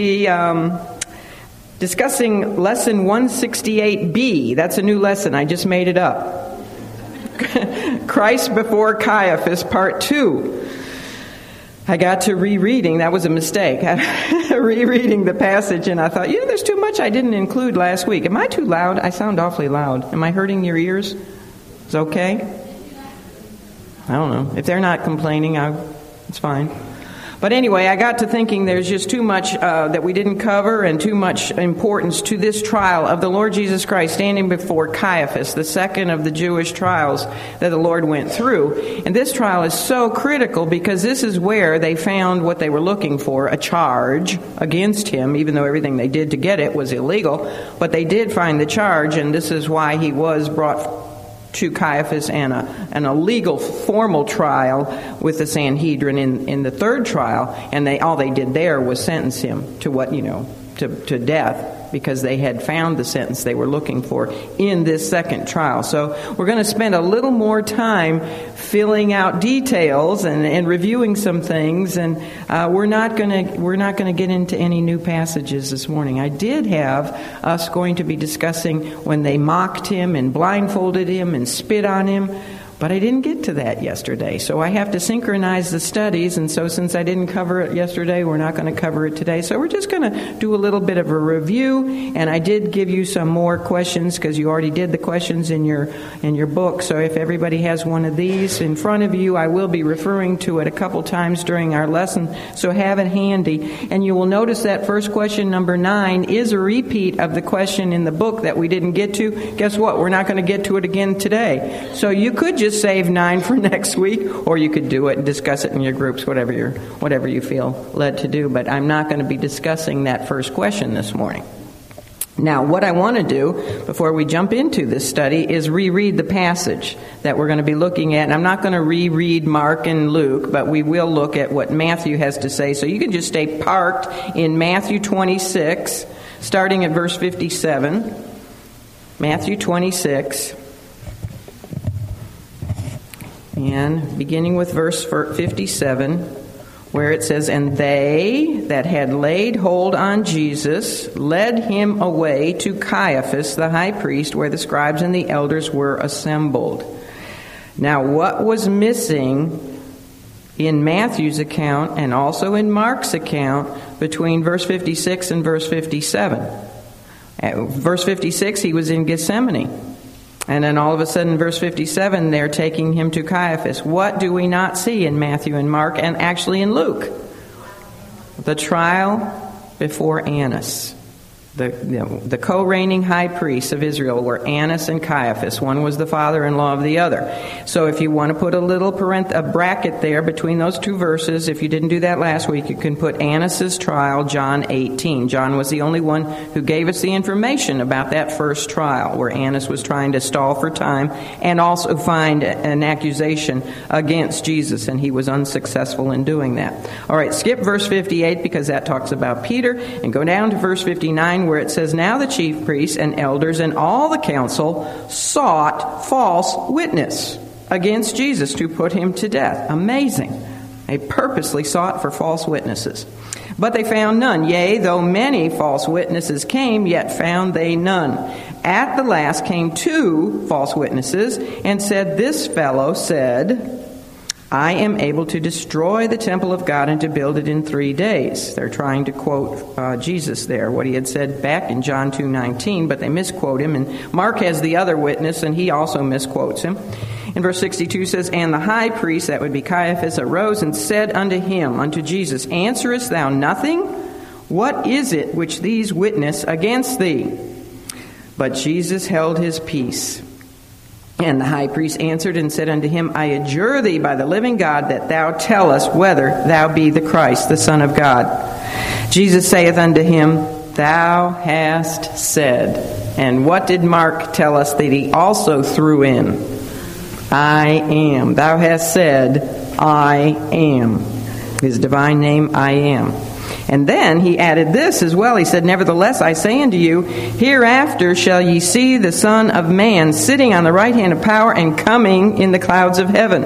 be um, discussing lesson 168b. That's a new lesson. I just made it up. Christ before Caiaphas, part two. I got to rereading. That was a mistake. rereading the passage, and I thought, you know, there's too much I didn't include last week. Am I too loud? I sound awfully loud. Am I hurting your ears? It's okay. I don't know. If they're not complaining, I, it's fine. But anyway, I got to thinking there's just too much uh, that we didn't cover and too much importance to this trial of the Lord Jesus Christ standing before Caiaphas, the second of the Jewish trials that the Lord went through. And this trial is so critical because this is where they found what they were looking for a charge against him, even though everything they did to get it was illegal. But they did find the charge, and this is why he was brought to Caiaphas and a, and a legal formal trial with the Sanhedrin in, in the third trial, and they all they did there was sentence him to what you know to, to death because they had found the sentence they were looking for in this second trial. So we're going to spend a little more time filling out details and, and reviewing some things, and uh, we're not going to we're not going to get into any new passages this morning. I did have us going to be discussing when they mocked him and blindfolded him and spit on him. But I didn't get to that yesterday, so I have to synchronize the studies. And so, since I didn't cover it yesterday, we're not going to cover it today. So, we're just going to do a little bit of a review. And I did give you some more questions because you already did the questions in your in your book. So, if everybody has one of these in front of you, I will be referring to it a couple times during our lesson. So, have it handy. And you will notice that first question, number nine, is a repeat of the question in the book that we didn't get to. Guess what? We're not going to get to it again today. So, you could just just save nine for next week, or you could do it and discuss it in your groups, whatever you're, whatever you feel led to do. But I'm not going to be discussing that first question this morning. Now, what I want to do before we jump into this study is reread the passage that we're going to be looking at. And I'm not going to reread Mark and Luke, but we will look at what Matthew has to say. So you can just stay parked in Matthew 26, starting at verse 57. Matthew 26. And beginning with verse 57, where it says, And they that had laid hold on Jesus led him away to Caiaphas the high priest, where the scribes and the elders were assembled. Now, what was missing in Matthew's account and also in Mark's account between verse 56 and verse 57? At verse 56, he was in Gethsemane. And then all of a sudden, verse 57, they're taking him to Caiaphas. What do we not see in Matthew and Mark and actually in Luke? The trial before Annas. The, you know, the co reigning high priests of Israel were Annas and Caiaphas. One was the father in law of the other. So if you want to put a little parenth- a bracket there between those two verses, if you didn't do that last week, you can put Annas's trial, John 18. John was the only one who gave us the information about that first trial, where Annas was trying to stall for time and also find an accusation against Jesus, and he was unsuccessful in doing that. All right, skip verse 58 because that talks about Peter, and go down to verse 59 where it says, Now the chief priests and elders and all the council sought false witness against Jesus to put him to death. Amazing. They purposely sought for false witnesses. But they found none. Yea, though many false witnesses came, yet found they none. At the last came two false witnesses and said, This fellow said, I am able to destroy the temple of God and to build it in three days. They're trying to quote uh, Jesus there, what he had said back in John 2.19, but they misquote him. And Mark has the other witness, and he also misquotes him. In verse 62 says, And the high priest, that would be Caiaphas, arose and said unto him, unto Jesus, Answerest thou nothing? What is it which these witness against thee? But Jesus held his peace. And the high priest answered and said unto him, I adjure thee by the living God that thou tell us whether thou be the Christ, the Son of God. Jesus saith unto him, Thou hast said. And what did Mark tell us that he also threw in? I am. Thou hast said, I am. His divine name, I am. And then he added this as well. He said, Nevertheless, I say unto you, hereafter shall ye see the Son of Man sitting on the right hand of power and coming in the clouds of heaven.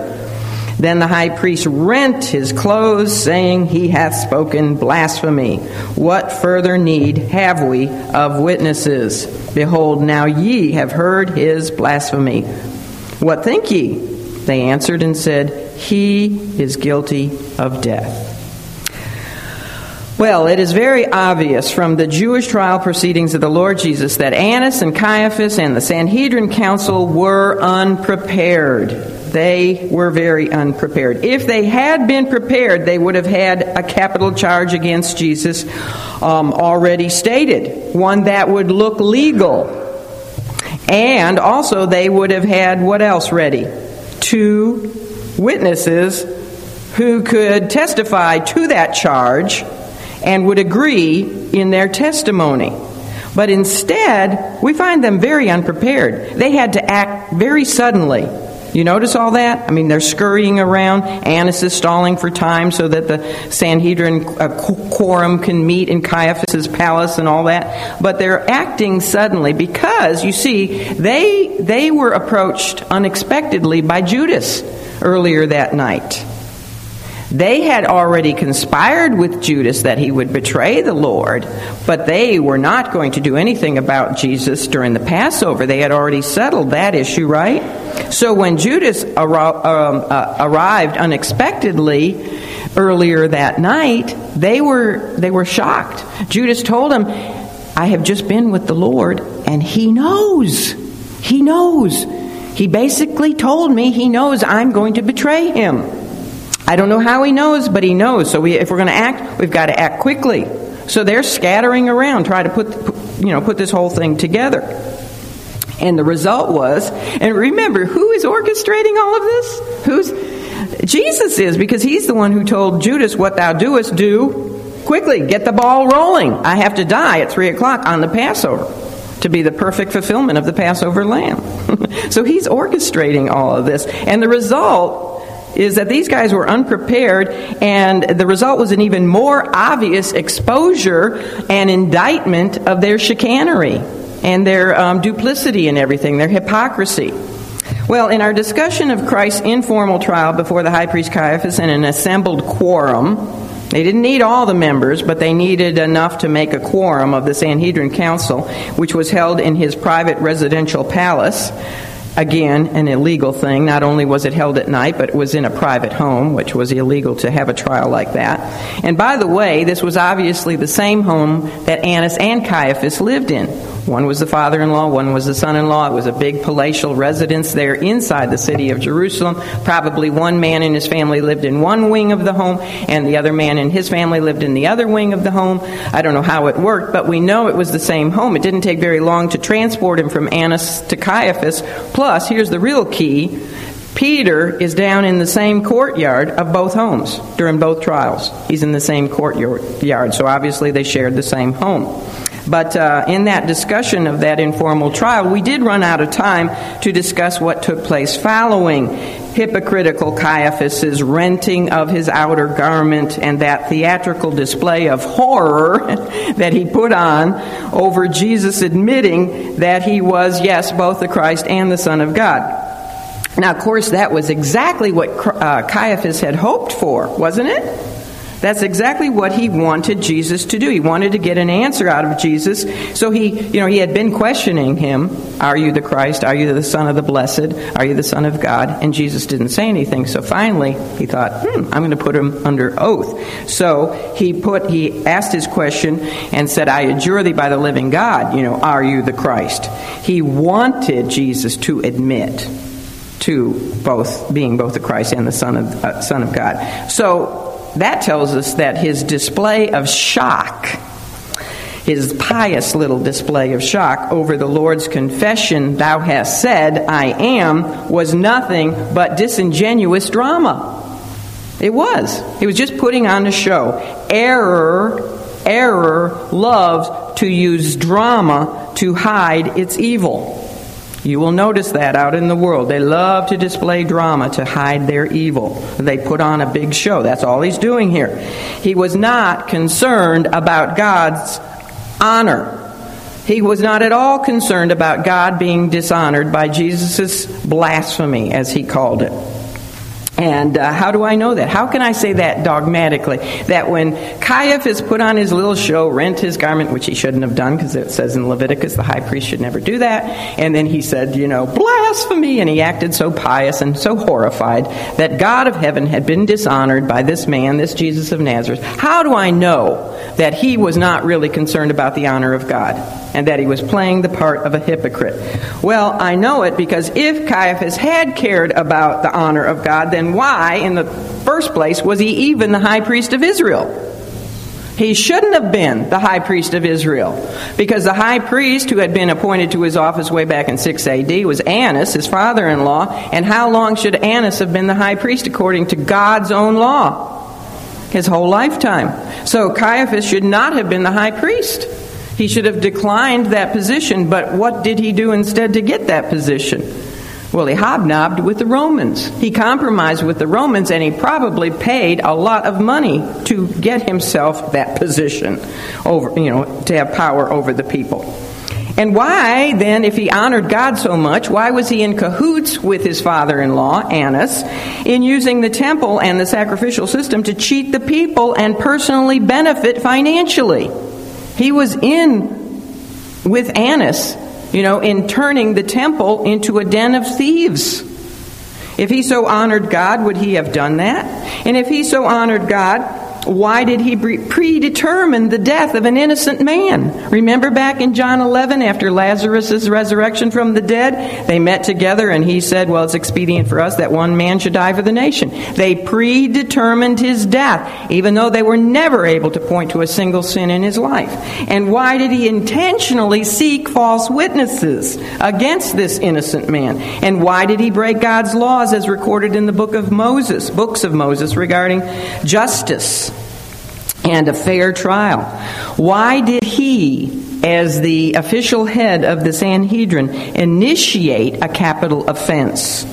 Then the high priest rent his clothes, saying, He hath spoken blasphemy. What further need have we of witnesses? Behold, now ye have heard his blasphemy. What think ye? They answered and said, He is guilty of death. Well, it is very obvious from the Jewish trial proceedings of the Lord Jesus that Annas and Caiaphas and the Sanhedrin Council were unprepared they were very unprepared. If they had been prepared, they would have had a capital charge against Jesus um, already stated, one that would look legal. And also, they would have had what else ready? Two witnesses who could testify to that charge and would agree in their testimony. But instead, we find them very unprepared. They had to act very suddenly. You notice all that? I mean, they're scurrying around. Annas is stalling for time so that the Sanhedrin uh, quorum can meet in Caiaphas's palace and all that. But they're acting suddenly because, you see, they, they were approached unexpectedly by Judas earlier that night. They had already conspired with Judas that he would betray the Lord, but they were not going to do anything about Jesus during the Passover. They had already settled that issue, right? So when Judas um, uh, arrived unexpectedly earlier that night, they were they were shocked. Judas told him, "I have just been with the Lord, and he knows. He knows." He basically told me he knows I'm going to betray him. I don't know how he knows, but he knows. So we, if we're going to act, we've got to act quickly. So they're scattering around, trying to put, you know, put this whole thing together. And the result was, and remember, who is orchestrating all of this? Who's Jesus is, because he's the one who told Judas, "What thou doest, do quickly. Get the ball rolling. I have to die at three o'clock on the Passover." to be the perfect fulfillment of the Passover lamb. so he's orchestrating all of this. And the result is that these guys were unprepared, and the result was an even more obvious exposure and indictment of their chicanery and their um, duplicity and everything, their hypocrisy. Well, in our discussion of Christ's informal trial before the high priest Caiaphas and an assembled quorum, they didn't need all the members, but they needed enough to make a quorum of the Sanhedrin Council, which was held in his private residential palace again, an illegal thing. Not only was it held at night, but it was in a private home, which was illegal to have a trial like that. And by the way, this was obviously the same home that Annas and Caiaphas lived in. One was the father in law, one was the son in law. It was a big palatial residence there inside the city of Jerusalem. Probably one man and his family lived in one wing of the home, and the other man and his family lived in the other wing of the home. I don't know how it worked, but we know it was the same home. It didn't take very long to transport him from Annas to Caiaphas. Plus, here's the real key Peter is down in the same courtyard of both homes during both trials. He's in the same courtyard, so obviously they shared the same home. But uh, in that discussion of that informal trial, we did run out of time to discuss what took place following hypocritical Caiaphas's renting of his outer garment and that theatrical display of horror that he put on over Jesus admitting that he was, yes, both the Christ and the Son of God. Now, of course, that was exactly what uh, Caiaphas had hoped for, wasn't it? That's exactly what he wanted Jesus to do. He wanted to get an answer out of Jesus. So he, you know, he had been questioning him, are you the Christ? Are you the son of the blessed? Are you the son of God? And Jesus didn't say anything. So finally, he thought, hmm, I'm going to put him under oath. So he put he asked his question and said, I adjure thee by the living God, you know, are you the Christ? He wanted Jesus to admit to both being both the Christ and the Son of uh, Son of God. So that tells us that his display of shock, his pious little display of shock over the Lord's confession, Thou hast said, I am, was nothing but disingenuous drama. It was. He was just putting on a show. Error, error loves to use drama to hide its evil. You will notice that out in the world. They love to display drama to hide their evil. They put on a big show. That's all he's doing here. He was not concerned about God's honor. He was not at all concerned about God being dishonored by Jesus' blasphemy, as he called it. And uh, how do I know that? How can I say that dogmatically? That when Caiaphas put on his little show, rent his garment, which he shouldn't have done because it says in Leviticus the high priest should never do that. And then he said, you know, blasphemy. And he acted so pious and so horrified that God of heaven had been dishonored by this man, this Jesus of Nazareth. How do I know that he was not really concerned about the honor of God and that he was playing the part of a hypocrite? Well, I know it because if Caiaphas had cared about the honor of God, then why, in the first place, was he even the high priest of Israel? He shouldn't have been the high priest of Israel because the high priest who had been appointed to his office way back in 6 AD was Annas, his father in law. And how long should Annas have been the high priest according to God's own law? His whole lifetime. So Caiaphas should not have been the high priest. He should have declined that position, but what did he do instead to get that position? Well, he hobnobbed with the Romans. He compromised with the Romans, and he probably paid a lot of money to get himself that position over, you know, to have power over the people. And why, then, if he honored God so much, why was he in cahoots with his father in law, Annas, in using the temple and the sacrificial system to cheat the people and personally benefit financially? He was in with Annas you know, in turning the temple into a den of thieves. If he so honored God, would he have done that? And if he so honored God, why did he predetermine the death of an innocent man? Remember back in John 11, after Lazarus' resurrection from the dead, they met together and he said, Well, it's expedient for us that one man should die for the nation. They predetermined his death, even though they were never able to point to a single sin in his life. And why did he intentionally seek false witnesses against this innocent man? And why did he break God's laws as recorded in the book of Moses, books of Moses regarding justice? And a fair trial. Why did he, as the official head of the Sanhedrin, initiate a capital offense?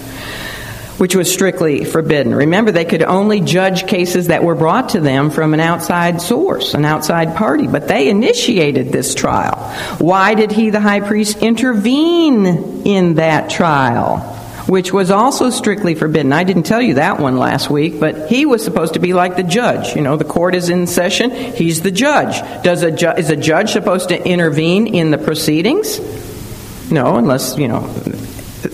Which was strictly forbidden. Remember, they could only judge cases that were brought to them from an outside source, an outside party, but they initiated this trial. Why did he, the high priest, intervene in that trial? Which was also strictly forbidden. I didn't tell you that one last week, but he was supposed to be like the judge. You know, the court is in session, he's the judge. Does a ju- is a judge supposed to intervene in the proceedings? No, unless, you know,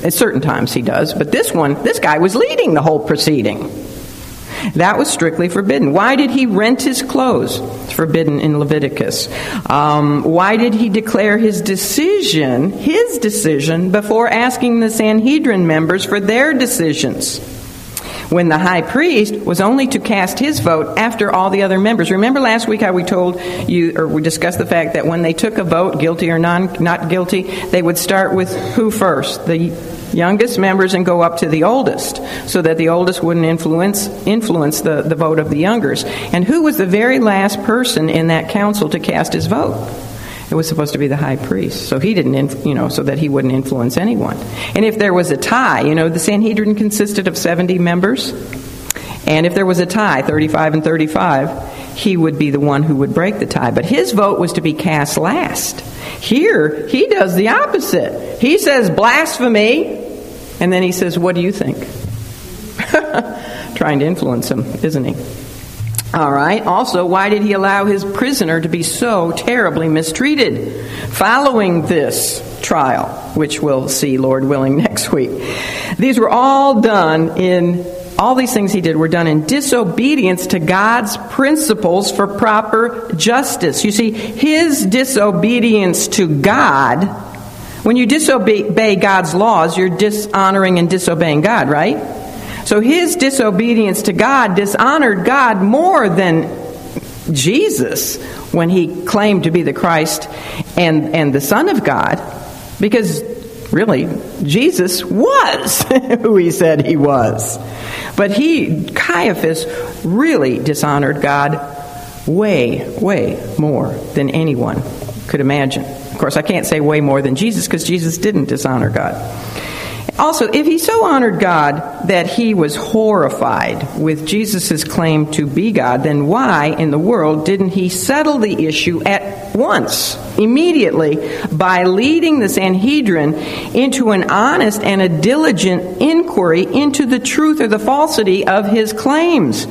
at certain times he does. But this one, this guy was leading the whole proceeding. That was strictly forbidden. Why did he rent his clothes? It's forbidden in Leviticus. Um, why did he declare his decision, his decision, before asking the Sanhedrin members for their decisions? when the high priest was only to cast his vote after all the other members. Remember last week how we told you, or we discussed the fact that when they took a vote, guilty or non, not guilty, they would start with who first? The youngest members and go up to the oldest so that the oldest wouldn't influence influence the, the vote of the youngers. And who was the very last person in that council to cast his vote? It was supposed to be the high priest, so he didn't, you know, so that he wouldn't influence anyone. And if there was a tie, you know, the Sanhedrin consisted of 70 members, and if there was a tie, 35 and 35, he would be the one who would break the tie. But his vote was to be cast last. Here, he does the opposite. He says blasphemy, and then he says, What do you think? Trying to influence him, isn't he? All right. Also, why did he allow his prisoner to be so terribly mistreated following this trial, which we'll see, Lord willing, next week? These were all done in all these things he did were done in disobedience to God's principles for proper justice. You see, his disobedience to God, when you disobey God's laws, you're dishonoring and disobeying God, right? So his disobedience to God dishonored God more than Jesus when he claimed to be the Christ and, and the Son of God, because really, Jesus was who he said he was. But he, Caiaphas, really dishonored God way, way more than anyone could imagine. Of course, I can't say way more than Jesus because Jesus didn't dishonor God. Also, if he so honored God that he was horrified with Jesus' claim to be God, then why in the world didn't he settle the issue at once, immediately, by leading the Sanhedrin into an honest and a diligent inquiry into the truth or the falsity of his claims?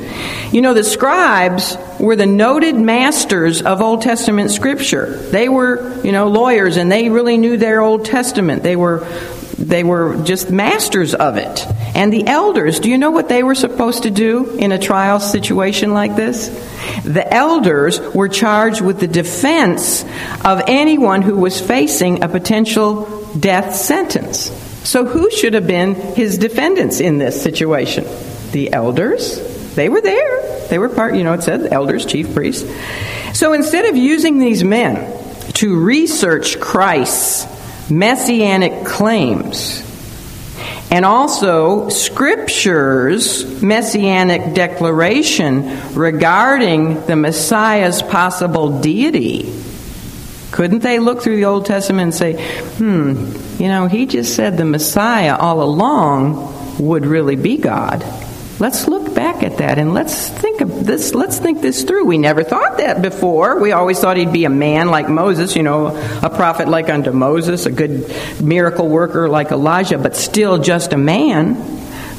You know, the scribes were the noted masters of Old Testament scripture. They were, you know, lawyers and they really knew their Old Testament. They were they were just masters of it. And the elders, do you know what they were supposed to do in a trial situation like this? The elders were charged with the defense of anyone who was facing a potential death sentence. So, who should have been his defendants in this situation? The elders. They were there. They were part, you know, it said elders, chief priests. So, instead of using these men to research Christ's messianic claims and also Scripture's messianic declaration regarding the Messiah's possible deity. Couldn't they look through the Old Testament and say, hmm, you know, he just said the Messiah all along would really be God? Let's look back at that and let's think of this. Let's think this through. We never thought that before. We always thought he'd be a man like Moses, you know, a prophet like unto Moses, a good miracle worker like Elijah, but still just a man.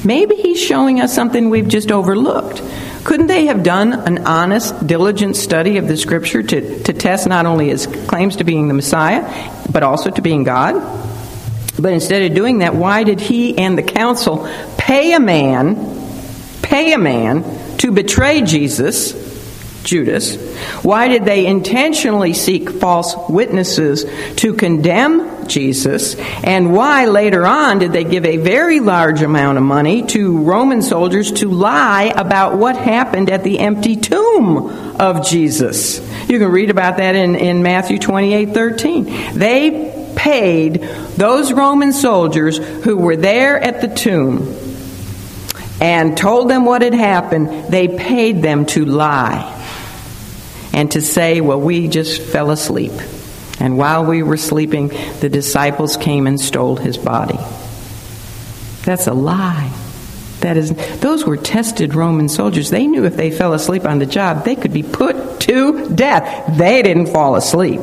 Maybe he's showing us something we've just overlooked. Couldn't they have done an honest, diligent study of the scripture to, to test not only his claims to being the Messiah, but also to being God? But instead of doing that, why did he and the council pay a man pay a man to betray Jesus, Judas? Why did they intentionally seek false witnesses to condemn Jesus? And why later on did they give a very large amount of money to Roman soldiers to lie about what happened at the empty tomb of Jesus? You can read about that in, in Matthew 28 13. They paid those Roman soldiers who were there at the tomb and told them what had happened, they paid them to lie and to say, well, we just fell asleep. And while we were sleeping, the disciples came and stole his body. That's a lie. That is, those were tested Roman soldiers. They knew if they fell asleep on the job, they could be put to death. They didn't fall asleep.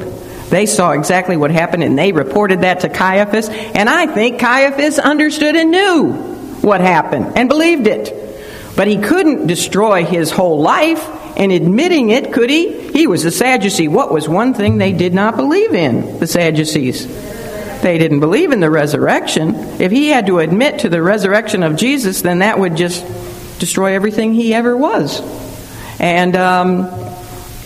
They saw exactly what happened and they reported that to Caiaphas. And I think Caiaphas understood and knew what happened and believed it. But he couldn't destroy his whole life, and admitting it, could he? He was a Sadducee. What was one thing they did not believe in, the Sadducees? They didn't believe in the resurrection. If he had to admit to the resurrection of Jesus, then that would just destroy everything he ever was. And, um,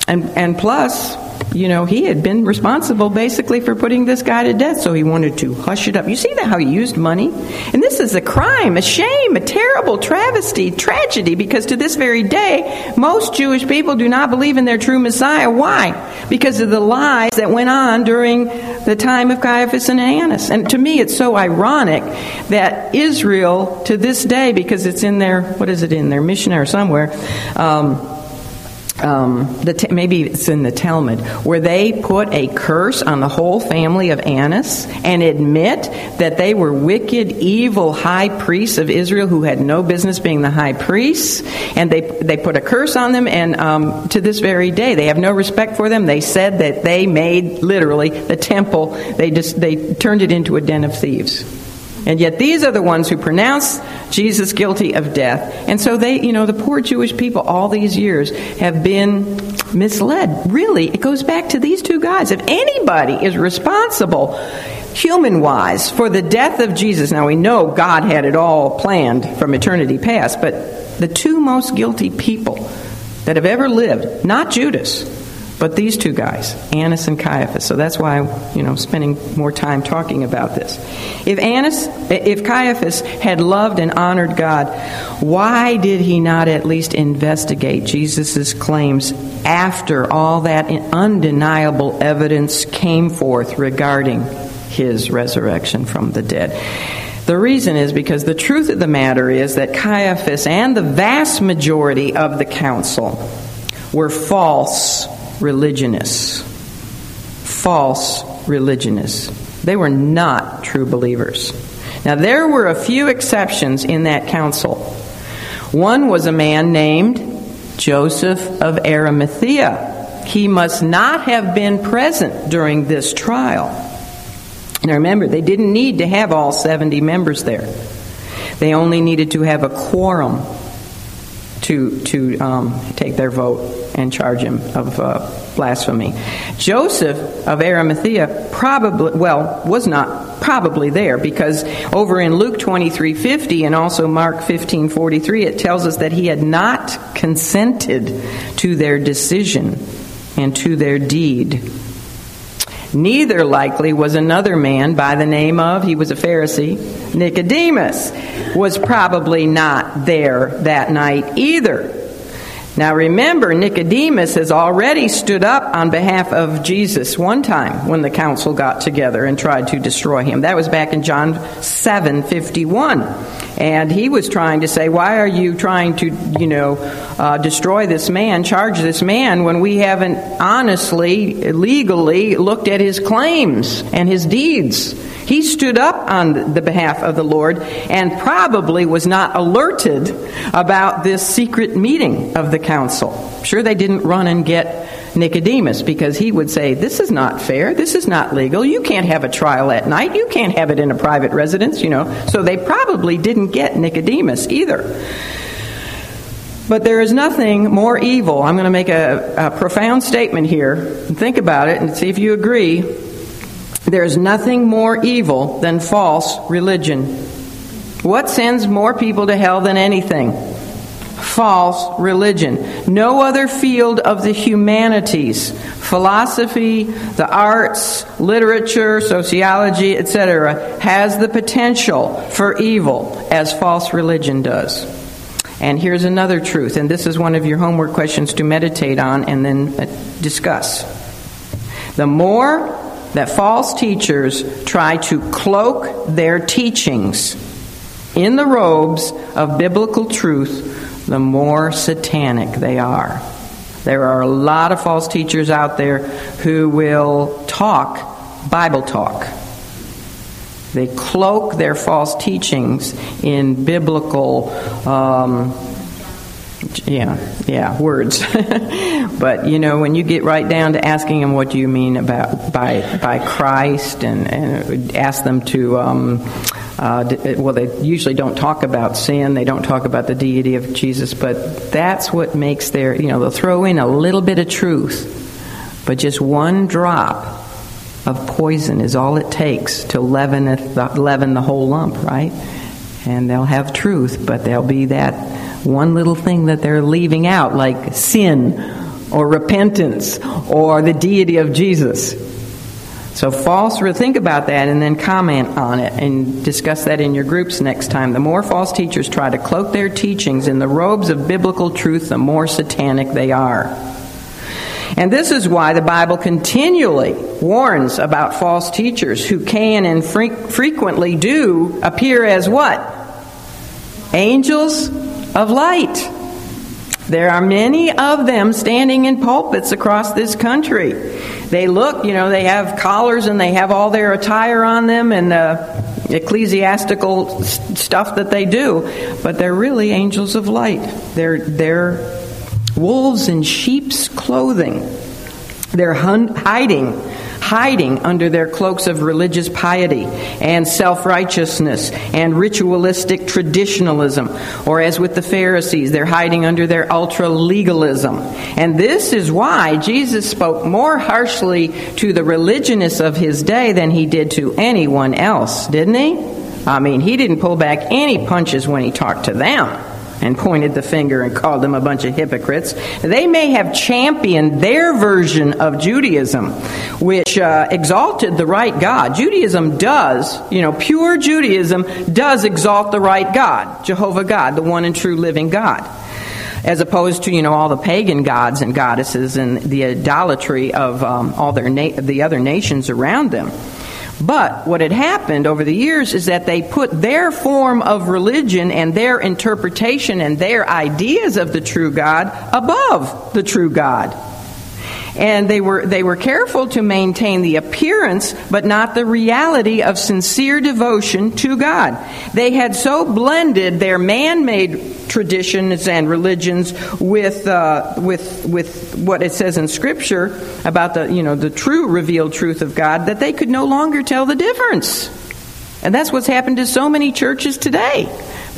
and, and plus, you know, he had been responsible basically for putting this guy to death, so he wanted to hush it up. You see that how he used money? And this is a crime, a shame, a terrible travesty, tragedy, because to this very day, most Jewish people do not believe in their true Messiah. Why? Because of the lies that went on during the time of Caiaphas and Annas. And to me, it's so ironic that Israel, to this day, because it's in their, what is it in their missionary somewhere, um, um, the maybe it's in the Talmud, where they put a curse on the whole family of Annas and admit that they were wicked, evil high priests of Israel who had no business being the high priests, and they they put a curse on them. And um, to this very day, they have no respect for them. They said that they made literally the temple. They just they turned it into a den of thieves. And yet these are the ones who pronounce Jesus guilty of death. And so they, you know, the poor Jewish people all these years have been misled. Really, it goes back to these two guys. If anybody is responsible, human wise, for the death of Jesus, now we know God had it all planned from eternity past, but the two most guilty people that have ever lived, not Judas, but these two guys, Annas and Caiaphas. So that's why you know, spending more time talking about this. If Annas, if Caiaphas had loved and honored God, why did he not at least investigate Jesus' claims after all that undeniable evidence came forth regarding his resurrection from the dead? The reason is because the truth of the matter is that Caiaphas and the vast majority of the council were false religionists. False religionists. They were not true believers. Now, there were a few exceptions in that council. One was a man named Joseph of Arimathea. He must not have been present during this trial. And remember, they didn't need to have all 70 members there. They only needed to have a quorum to, to um, take their vote and charge him of uh, blasphemy. Joseph of Arimathea probably, well, was not probably there because over in Luke 23:50 and also Mark 15:43 it tells us that he had not consented to their decision and to their deed. Neither likely was another man by the name of, he was a Pharisee, Nicodemus, was probably not there that night either. Now remember, Nicodemus has already stood up on behalf of Jesus one time when the council got together and tried to destroy him. That was back in John 7 51. And he was trying to say, Why are you trying to, you know, uh, destroy this man, charge this man, when we haven't honestly, legally looked at his claims and his deeds? He stood up on the behalf of the Lord and probably was not alerted about this secret meeting of the council. Sure, they didn't run and get Nicodemus because he would say, This is not fair. This is not legal. You can't have a trial at night. You can't have it in a private residence, you know. So they probably didn't get Nicodemus either. But there is nothing more evil. I'm going to make a, a profound statement here. Think about it and see if you agree. There's nothing more evil than false religion. What sends more people to hell than anything? False religion. No other field of the humanities, philosophy, the arts, literature, sociology, etc., has the potential for evil as false religion does. And here's another truth, and this is one of your homework questions to meditate on and then uh, discuss. The more that false teachers try to cloak their teachings in the robes of biblical truth, the more satanic they are. There are a lot of false teachers out there who will talk Bible talk. They cloak their false teachings in biblical um, yeah, yeah, words. but you know, when you get right down to asking them what do you mean about by by Christ, and, and ask them to, um, uh, well, they usually don't talk about sin. They don't talk about the deity of Jesus. But that's what makes their, you know, they'll throw in a little bit of truth, but just one drop of poison is all it takes to leaven the, leaven the whole lump, right? And they'll have truth, but they'll be that one little thing that they're leaving out, like sin or repentance or the deity of Jesus. So false, think about that and then comment on it and discuss that in your groups next time. The more false teachers try to cloak their teachings in the robes of biblical truth, the more satanic they are. And this is why the Bible continually warns about false teachers who can and fre- frequently do appear as what? Angels of light. There are many of them standing in pulpits across this country. They look, you know, they have collars and they have all their attire on them and the ecclesiastical stuff that they do, but they're really angels of light. They're, they're wolves in sheep's clothing. They're hun- hiding hiding under their cloaks of religious piety and self righteousness and ritualistic traditionalism. Or, as with the Pharisees, they're hiding under their ultra legalism. And this is why Jesus spoke more harshly to the religionists of his day than he did to anyone else, didn't he? I mean, he didn't pull back any punches when he talked to them and pointed the finger and called them a bunch of hypocrites. They may have championed their version of Judaism, which uh, exalted the right God. Judaism does, you know, pure Judaism does exalt the right God, Jehovah God, the one and true living God. As opposed to you know all the pagan gods and goddesses and the idolatry of um, all their na- the other nations around them. But what had happened over the years is that they put their form of religion and their interpretation and their ideas of the true God above the true God. And they were, they were careful to maintain the appearance, but not the reality of sincere devotion to God. They had so blended their man made traditions and religions with, uh, with, with what it says in Scripture about the, you know, the true revealed truth of God that they could no longer tell the difference. And that's what's happened to so many churches today.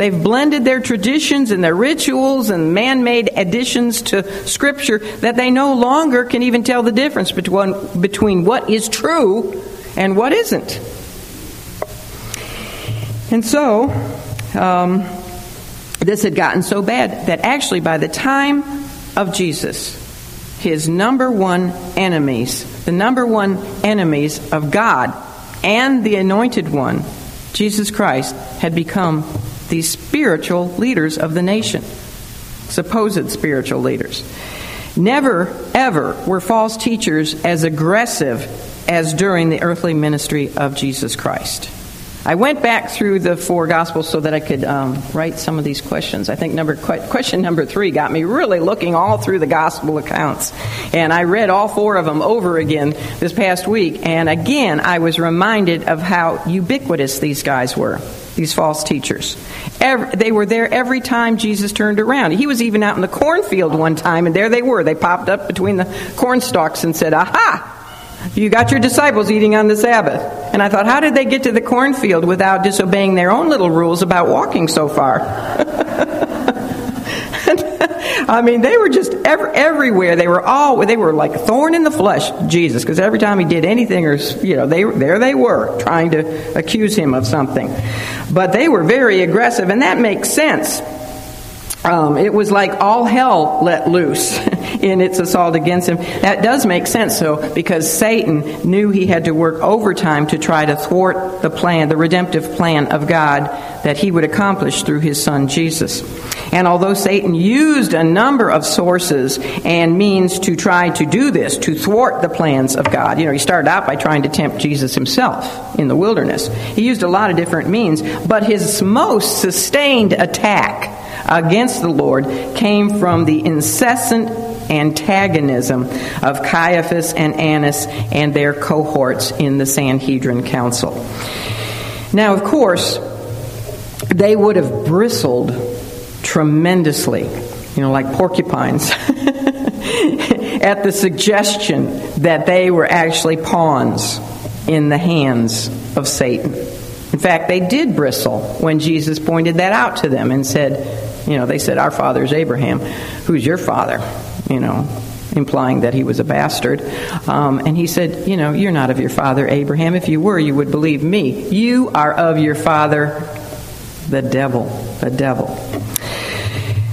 They've blended their traditions and their rituals and man made additions to Scripture that they no longer can even tell the difference between, between what is true and what isn't. And so, um, this had gotten so bad that actually, by the time of Jesus, his number one enemies, the number one enemies of God and the anointed one, Jesus Christ, had become the spiritual leaders of the nation, supposed spiritual leaders. Never, ever were false teachers as aggressive as during the earthly ministry of Jesus Christ. I went back through the four Gospels so that I could um, write some of these questions. I think number question number three got me really looking all through the Gospel accounts, and I read all four of them over again this past week. And again, I was reminded of how ubiquitous these guys were, these false teachers. Every, they were there every time Jesus turned around. He was even out in the cornfield one time, and there they were. They popped up between the corn stalks and said, "Aha!" You got your disciples eating on the Sabbath. And I thought, how did they get to the cornfield without disobeying their own little rules about walking so far? I mean, they were just ever, everywhere. They were all, they were like thorn in the flesh, Jesus, because every time he did anything, or, you know, they, there they were trying to accuse him of something. But they were very aggressive, and that makes sense. Um, it was like all hell let loose in its assault against him. That does make sense, though, because Satan knew he had to work overtime to try to thwart the plan, the redemptive plan of God that he would accomplish through his son Jesus. And although Satan used a number of sources and means to try to do this, to thwart the plans of God, you know, he started out by trying to tempt Jesus himself in the wilderness. He used a lot of different means, but his most sustained attack against the Lord came from the incessant antagonism of Caiaphas and Annas and their cohorts in the Sanhedrin Council. Now, of course, they would have bristled tremendously, you know, like porcupines, at the suggestion that they were actually pawns in the hands of Satan. In fact, they did bristle when Jesus pointed that out to them and said, you know, they said, Our father is Abraham. Who's your father? You know, implying that he was a bastard. Um, and he said, You know, you're not of your father Abraham. If you were, you would believe me. You are of your father, the devil. The devil.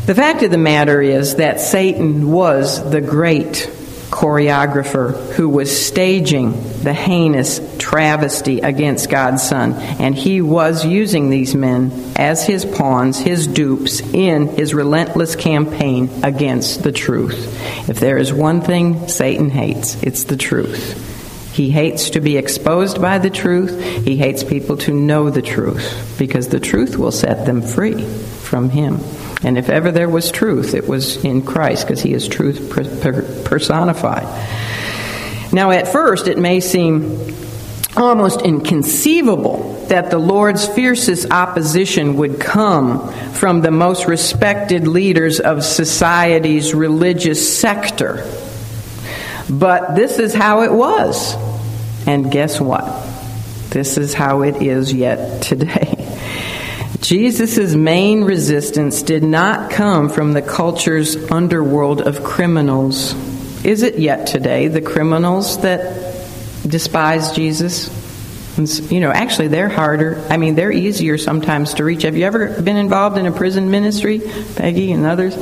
The fact of the matter is that Satan was the great choreographer who was staging the heinous travesty against God's Son. And he was using these men as his pawns, his dupes, in his relentless campaign against the truth. If there is one thing Satan hates, it's the truth. He hates to be exposed by the truth. He hates people to know the truth because the truth will set them free from him. And if ever there was truth, it was in Christ because he is truth personified. Now, at first, it may seem almost inconceivable that the Lord's fiercest opposition would come from the most respected leaders of society's religious sector. But this is how it was. And guess what? This is how it is yet today. Jesus' main resistance did not come from the culture's underworld of criminals. Is it yet today the criminals that despise Jesus? And, you know, actually, they're harder. I mean, they're easier sometimes to reach. Have you ever been involved in a prison ministry, Peggy and others?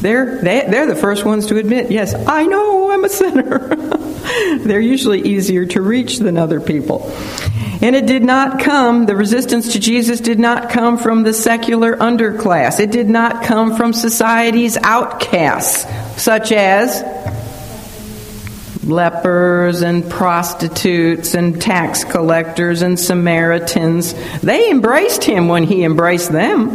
They're they, they're the first ones to admit, yes, I know I'm a sinner. they're usually easier to reach than other people. And it did not come, the resistance to Jesus did not come from the secular underclass. It did not come from society's outcasts, such as lepers and prostitutes and tax collectors and Samaritans. They embraced him when he embraced them.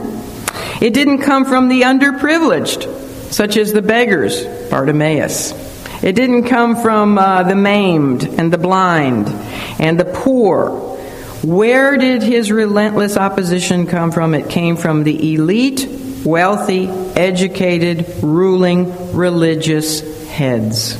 It didn't come from the underprivileged, such as the beggars, Bartimaeus It didn't come from uh, the maimed and the blind and the poor. Where did his relentless opposition come from? It came from the elite, wealthy, educated, ruling religious heads.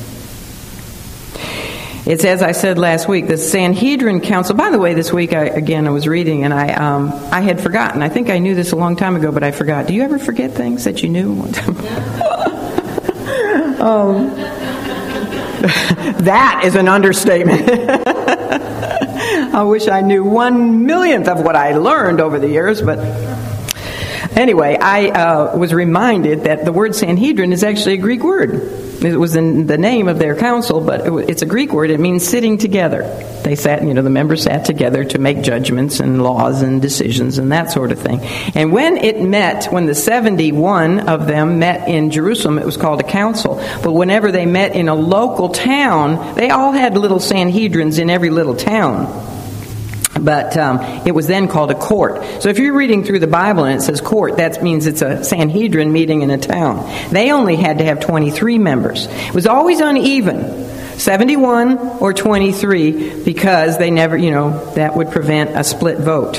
It's as I said last week, the Sanhedrin Council. By the way, this week I, again I was reading and I um, I had forgotten. I think I knew this a long time ago, but I forgot. Do you ever forget things that you knew? um, that is an understatement. I wish I knew one millionth of what I learned over the years, but anyway, I uh, was reminded that the word Sanhedrin is actually a Greek word. It was in the name of their council, but it's a Greek word. It means sitting together. They sat, you know, the members sat together to make judgments and laws and decisions and that sort of thing. And when it met, when the 71 of them met in Jerusalem, it was called a council. But whenever they met in a local town, they all had little Sanhedrins in every little town but um, it was then called a court. So if you're reading through the Bible and it says court, that means it's a Sanhedrin meeting in a town. They only had to have 23 members. It was always uneven. 71 or 23 because they never, you know, that would prevent a split vote.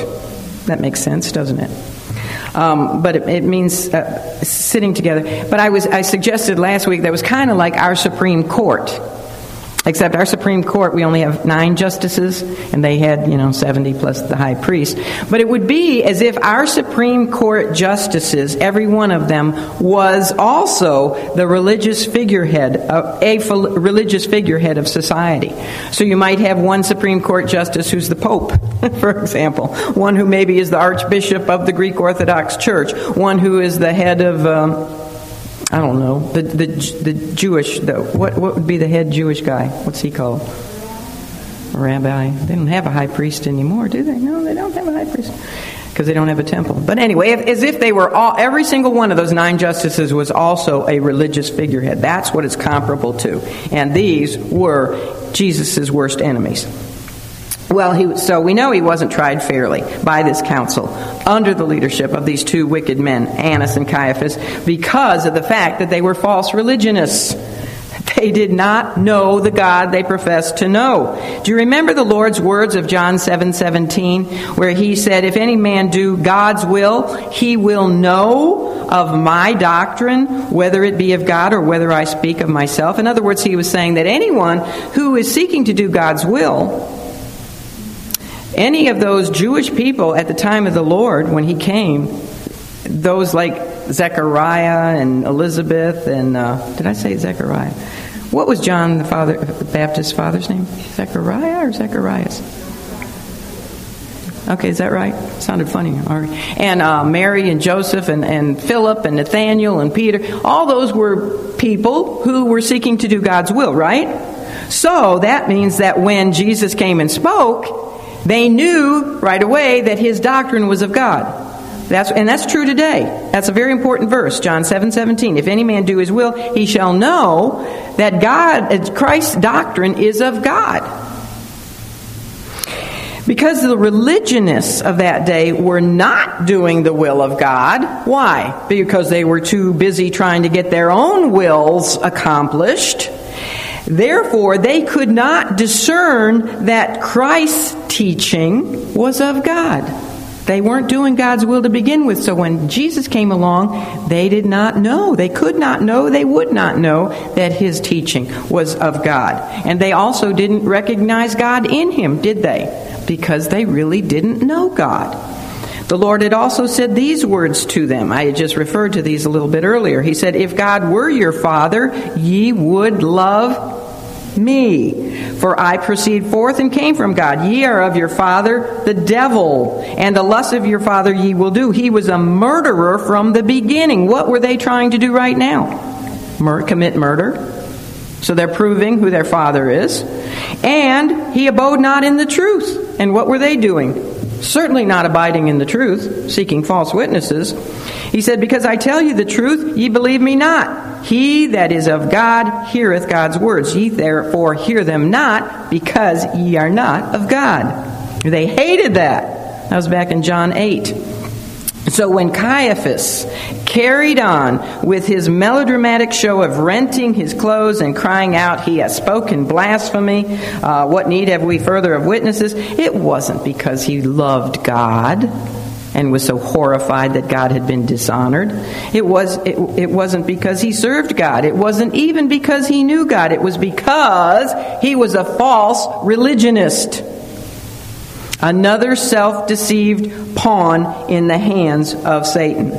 That makes sense, doesn't it? Um, but it, it means uh, sitting together. But I was I suggested last week that was kind of like our Supreme Court. Except our Supreme Court, we only have nine justices, and they had, you know, 70 plus the high priest. But it would be as if our Supreme Court justices, every one of them, was also the religious figurehead, uh, a religious figurehead of society. So you might have one Supreme Court justice who's the Pope, for example, one who maybe is the Archbishop of the Greek Orthodox Church, one who is the head of. Um, I don't know the the the Jewish what what would be the head Jewish guy? What's he called? A rabbi. They don't have a high priest anymore, do they? No, they don't have a high priest because they don't have a temple. But anyway, if, as if they were all every single one of those nine justices was also a religious figurehead. That's what it's comparable to, and these were Jesus's worst enemies. Well, he, so we know he wasn't tried fairly by this council under the leadership of these two wicked men, Annas and Caiaphas, because of the fact that they were false religionists. They did not know the God they professed to know. Do you remember the Lord's words of John 7 17, where he said, If any man do God's will, he will know of my doctrine, whether it be of God or whether I speak of myself. In other words, he was saying that anyone who is seeking to do God's will any of those Jewish people at the time of the Lord, when he came, those like Zechariah and Elizabeth and, uh, did I say Zechariah? What was John the father, the Baptist father's name? Zechariah or Zacharias? Okay, is that right? Sounded funny. All right. And uh, Mary and Joseph and, and Philip and Nathaniel and Peter, all those were people who were seeking to do God's will, right? So that means that when Jesus came and spoke, they knew right away that his doctrine was of God. That's, and that's true today. That's a very important verse, John 7 17. If any man do his will, he shall know that God, uh, Christ's doctrine is of God. Because the religionists of that day were not doing the will of God. Why? Because they were too busy trying to get their own wills accomplished. Therefore, they could not discern that Christ's teaching was of God. They weren't doing God's will to begin with. So when Jesus came along, they did not know. They could not know. They would not know that his teaching was of God. And they also didn't recognize God in him, did they? Because they really didn't know God. The Lord had also said these words to them. I had just referred to these a little bit earlier. He said, If God were your Father, ye would love me. For I proceed forth and came from God. Ye are of your father, the devil, and the lust of your father ye will do. He was a murderer from the beginning. What were they trying to do right now? Mur- commit murder. So they're proving who their father is. And he abode not in the truth. And what were they doing? Certainly not abiding in the truth, seeking false witnesses. He said, Because I tell you the truth, ye believe me not. He that is of God heareth God's words. Ye therefore hear them not, because ye are not of God. They hated that. That was back in John 8. So when Caiaphas carried on with his melodramatic show of renting his clothes and crying out, He has spoken blasphemy, uh, what need have we further of witnesses? It wasn't because he loved God and was so horrified that God had been dishonored. It, was, it, it wasn't because he served God. It wasn't even because he knew God. It was because he was a false religionist another self deceived pawn in the hands of Satan.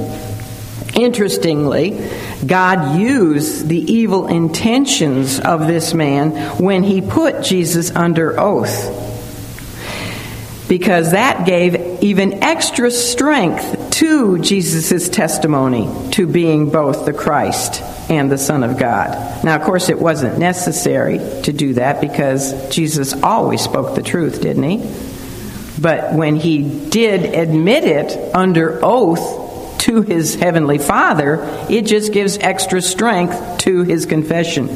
Interestingly, God used the evil intentions of this man when he put Jesus under oath. Because that gave even extra strength to Jesus' testimony to being both the Christ and the Son of God. Now, of course, it wasn't necessary to do that because Jesus always spoke the truth, didn't he? But when he did admit it under oath to his heavenly Father, it just gives extra strength to his confession.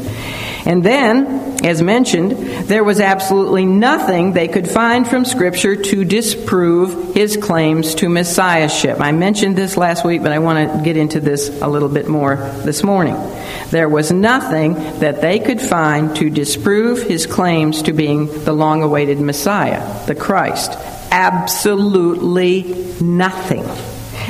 And then, as mentioned, there was absolutely nothing they could find from Scripture to disprove his claims to messiahship. I mentioned this last week, but I want to get into this a little bit more this morning. There was nothing that they could find to disprove his claims to being the long awaited Messiah, the Christ. Absolutely nothing.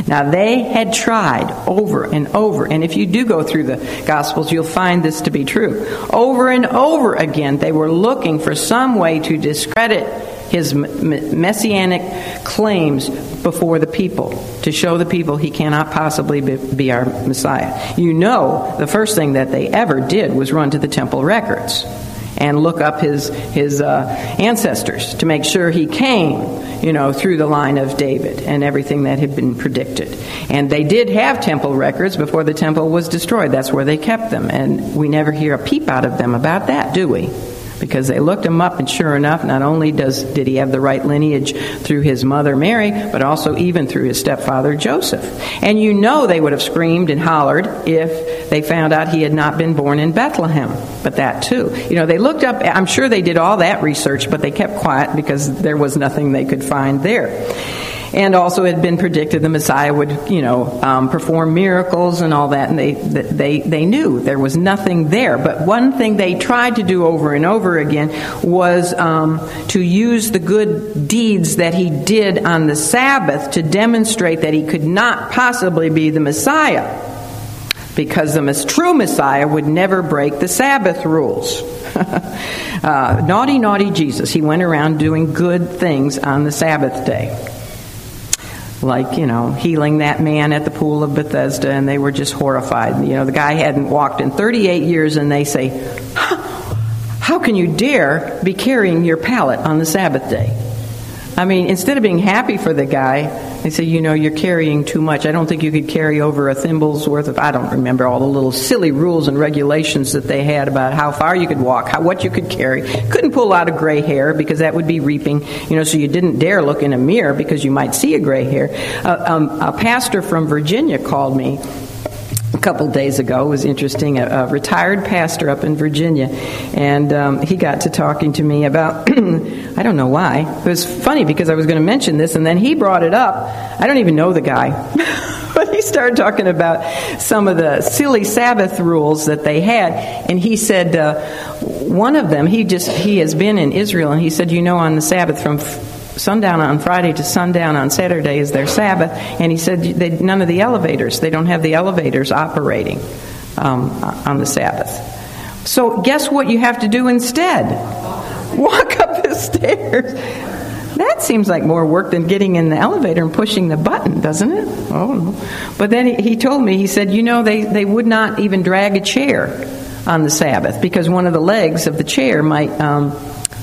Now, they had tried over and over, and if you do go through the Gospels, you'll find this to be true. Over and over again, they were looking for some way to discredit his messianic claims before the people, to show the people he cannot possibly be our Messiah. You know, the first thing that they ever did was run to the temple records and look up his, his uh, ancestors to make sure he came, you know, through the line of David and everything that had been predicted. And they did have temple records before the temple was destroyed. That's where they kept them. And we never hear a peep out of them about that, do we? Because they looked him up, and sure enough, not only does did he have the right lineage through his mother Mary, but also even through his stepfather Joseph. And you know they would have screamed and hollered if they found out he had not been born in Bethlehem. But that too, you know, they looked up. I'm sure they did all that research, but they kept quiet because there was nothing they could find there. And also, it had been predicted the Messiah would, you know, um, perform miracles and all that, and they, they, they knew there was nothing there. But one thing they tried to do over and over again was um, to use the good deeds that he did on the Sabbath to demonstrate that he could not possibly be the Messiah because the true Messiah would never break the Sabbath rules. uh, naughty, naughty Jesus. He went around doing good things on the Sabbath day like, you know, healing that man at the pool of Bethesda, and they were just horrified. You know, the guy hadn't walked in 38 years, and they say, How can you dare be carrying your pallet on the Sabbath day? I mean, instead of being happy for the guy, they say, you know, you're carrying too much. I don't think you could carry over a thimble's worth of, I don't remember all the little silly rules and regulations that they had about how far you could walk, how, what you could carry. Couldn't pull out a gray hair because that would be reaping, you know, so you didn't dare look in a mirror because you might see a gray hair. Uh, um, a pastor from Virginia called me a couple days ago. Was interesting. A, a retired pastor up in Virginia, and um, he got to talking to me about. I don't know why. It was funny because I was going to mention this, and then he brought it up. I don't even know the guy. but he started talking about some of the silly Sabbath rules that they had, and he said uh, one of them. He just he has been in Israel, and he said, you know, on the Sabbath from sundown on Friday to sundown on Saturday is their Sabbath, and he said they, none of the elevators, they don't have the elevators operating um, on the Sabbath. So, guess what you have to do instead? Walk up the stairs. That seems like more work than getting in the elevator and pushing the button, doesn't it? Oh, but then he, told me, he said, you know, they, they would not even drag a chair on the Sabbath because one of the legs of the chair might um,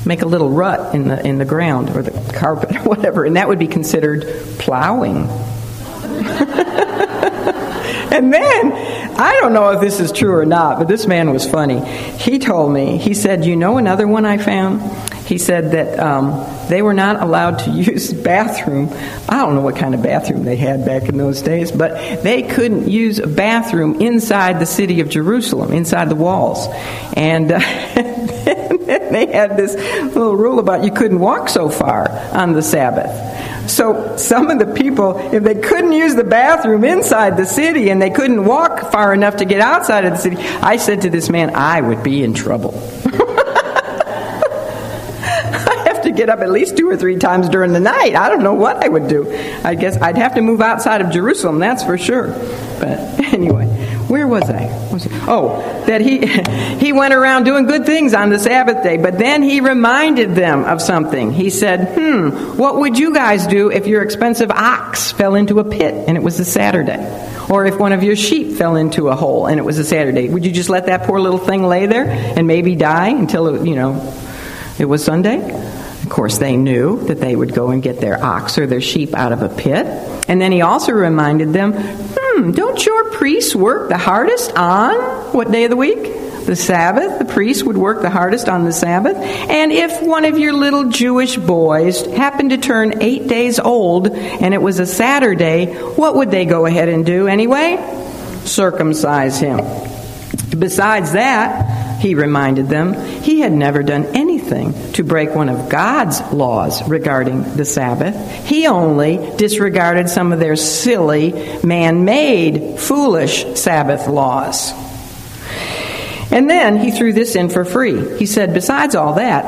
make a little rut in the in the ground or the carpet or whatever, and that would be considered plowing. and then I don't know if this is true or not, but this man was funny. He told me, he said, "You know another one I found." He said that um, they were not allowed to use bathroom. I don't know what kind of bathroom they had back in those days, but they couldn't use a bathroom inside the city of Jerusalem, inside the walls. And uh, they had this little rule about you couldn't walk so far on the Sabbath. So some of the people, if they couldn't use the bathroom inside the city and they couldn't walk far enough to get outside of the city, I said to this man, I would be in trouble. I have to get up at least two or three times during the night. I don't know what I would do. I guess I'd have to move outside of Jerusalem, that's for sure. But anyway where was I? Oh, that he he went around doing good things on the Sabbath day, but then he reminded them of something. He said, "Hmm, what would you guys do if your expensive ox fell into a pit and it was a Saturday? Or if one of your sheep fell into a hole and it was a Saturday? Would you just let that poor little thing lay there and maybe die until it, you know, it was Sunday?" Of course, they knew that they would go and get their ox or their sheep out of a pit. And then he also reminded them, hmm, don't your priests work the hardest on what day of the week? The Sabbath. The priests would work the hardest on the Sabbath. And if one of your little Jewish boys happened to turn eight days old and it was a Saturday, what would they go ahead and do anyway? Circumcise him. Besides that, he reminded them, he had never done anything to break one of God's laws regarding the Sabbath. He only disregarded some of their silly, man made, foolish Sabbath laws. And then he threw this in for free. He said, Besides all that,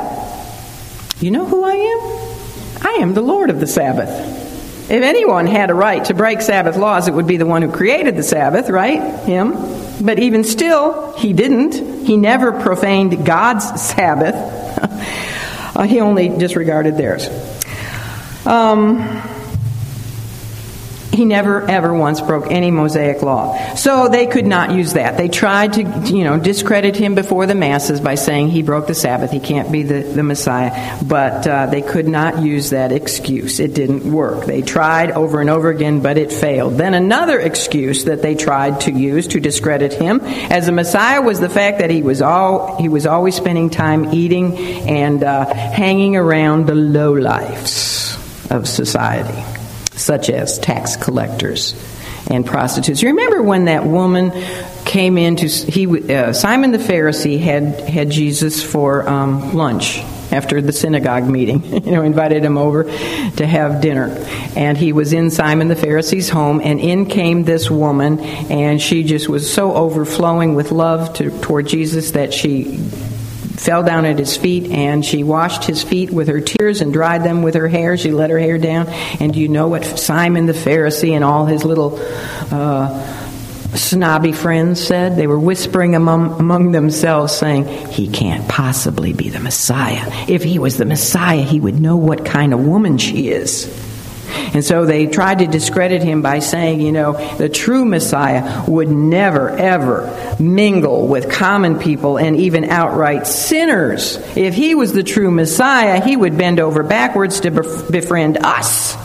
you know who I am? I am the Lord of the Sabbath. If anyone had a right to break Sabbath laws, it would be the one who created the Sabbath, right? Him. But even still, he didn't. He never profaned God's Sabbath. uh, he only disregarded theirs. Um, he never ever once broke any Mosaic law. So they could not use that. They tried to, you know, discredit him before the masses by saying he broke the Sabbath, he can't be the, the Messiah. But uh, they could not use that excuse. It didn't work. They tried over and over again, but it failed. Then another excuse that they tried to use to discredit him as a Messiah was the fact that he was all he was always spending time eating and uh, hanging around the lowlifes of society such as tax collectors and prostitutes. You remember when that woman came in to he uh, Simon the Pharisee had had Jesus for um, lunch after the synagogue meeting. you know, invited him over to have dinner, and he was in Simon the Pharisee's home, and in came this woman, and she just was so overflowing with love to, toward Jesus that she fell down at his feet and she washed his feet with her tears and dried them with her hair. She let her hair down. And do you know what Simon the Pharisee and all his little uh, snobby friends said? They were whispering among, among themselves, saying, He can't possibly be the Messiah. If he was the Messiah, he would know what kind of woman she is. And so they tried to discredit him by saying, you know, the true Messiah would never, ever mingle with common people and even outright sinners. If he was the true Messiah, he would bend over backwards to befriend us,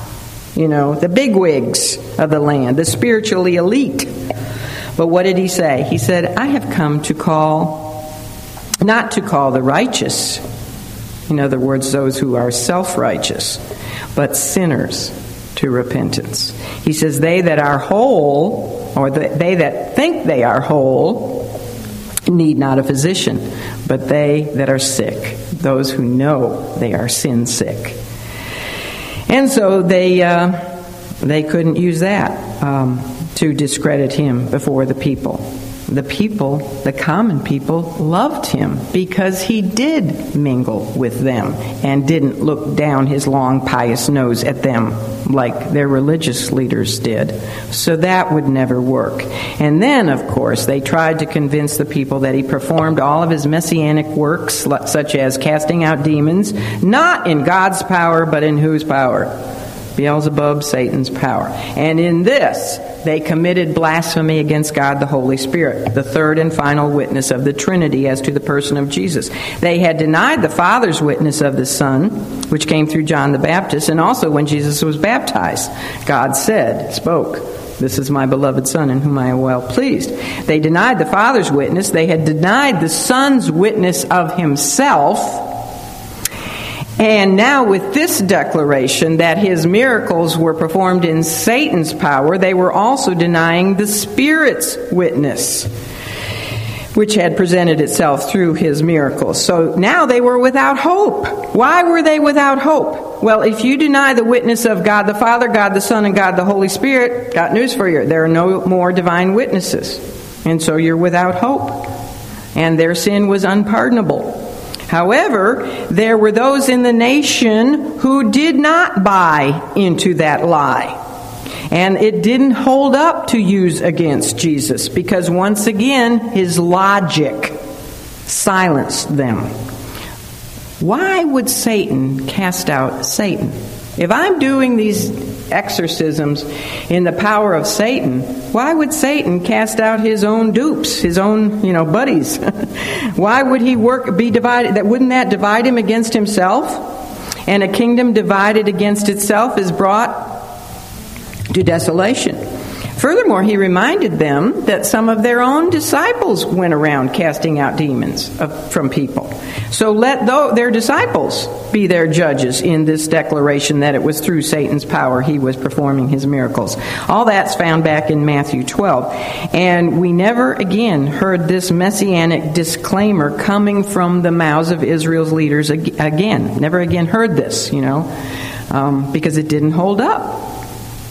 you know, the bigwigs of the land, the spiritually elite. But what did he say? He said, I have come to call, not to call the righteous, in other words, those who are self righteous, but sinners to repentance. He says, They that are whole, or they that think they are whole, need not a physician, but they that are sick, those who know they are sin sick. And so they, uh, they couldn't use that um, to discredit him before the people the people, the common people, loved him because he did mingle with them and didn't look down his long, pious nose at them like their religious leaders did. So that would never work. And then, of course, they tried to convince the people that he performed all of his messianic works, such as casting out demons, not in God's power, but in whose power? Beelzebub, Satan's power. And in this, they committed blasphemy against God the Holy Spirit, the third and final witness of the Trinity as to the person of Jesus. They had denied the Father's witness of the Son, which came through John the Baptist, and also when Jesus was baptized. God said, spoke, this is my beloved Son in whom I am well pleased. They denied the Father's witness. They had denied the Son's witness of himself and now, with this declaration that his miracles were performed in Satan's power, they were also denying the Spirit's witness. which had presented itself through his miracles. So now they were without hope. Why were they without hope? Well, if you deny the witness of God the Father, God the Son, and God the Holy Spirit, got news for you. There are no more divine witnesses. And so you're without hope. And their sin was unpardonable. However, there were those in the nation who did not buy into that lie. And it didn't hold up to use against Jesus because once again, his logic silenced them. Why would Satan cast out Satan? If I'm doing these exorcisms in the power of Satan, why would Satan cast out his own dupes, his own, you know, buddies? why would he work be divided that wouldn't that divide him against himself? And a kingdom divided against itself is brought to desolation. Furthermore, he reminded them that some of their own disciples went around casting out demons from people. So let their disciples be their judges in this declaration that it was through Satan's power he was performing his miracles. All that's found back in Matthew 12. And we never again heard this messianic disclaimer coming from the mouths of Israel's leaders again. Never again heard this, you know, um, because it didn't hold up.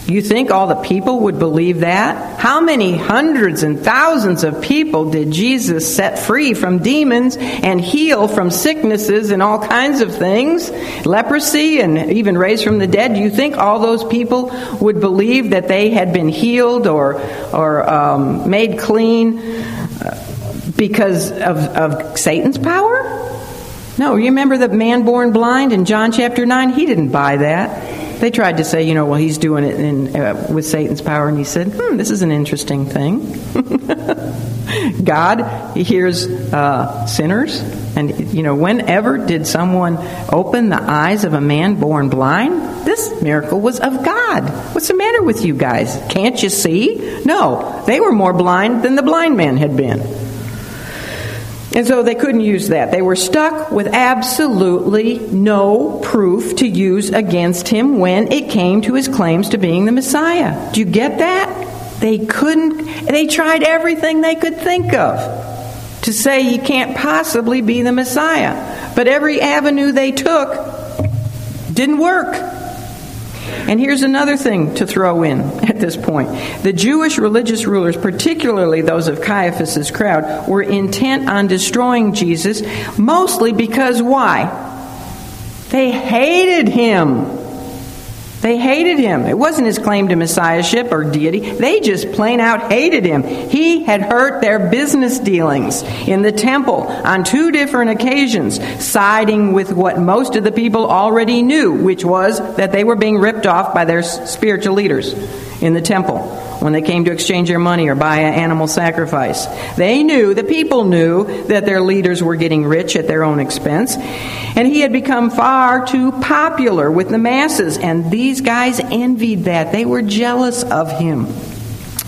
You think all the people would believe that? How many hundreds and thousands of people did Jesus set free from demons and heal from sicknesses and all kinds of things? Leprosy and even raised from the dead. You think all those people would believe that they had been healed or, or um, made clean uh, because of, of Satan's power? No, you remember the man born blind in John chapter 9? He didn't buy that. They tried to say, you know, well, he's doing it in, uh, with Satan's power, and he said, hmm, this is an interesting thing. God hears uh, sinners, and you know, whenever did someone open the eyes of a man born blind? This miracle was of God. What's the matter with you guys? Can't you see? No, they were more blind than the blind man had been. And so they couldn't use that. They were stuck with absolutely no proof to use against him when it came to his claims to being the Messiah. Do you get that? They couldn't, they tried everything they could think of to say you can't possibly be the Messiah. But every avenue they took didn't work. And here's another thing to throw in at this point. The Jewish religious rulers, particularly those of Caiaphas's crowd, were intent on destroying Jesus mostly because why? They hated him. They hated him. It wasn't his claim to messiahship or deity. They just plain out hated him. He had hurt their business dealings in the temple on two different occasions, siding with what most of the people already knew, which was that they were being ripped off by their spiritual leaders in the temple when they came to exchange their money or buy an animal sacrifice. They knew, the people knew, that their leaders were getting rich at their own expense. And he had become far too popular with the masses. And these guys envied that. They were jealous of him.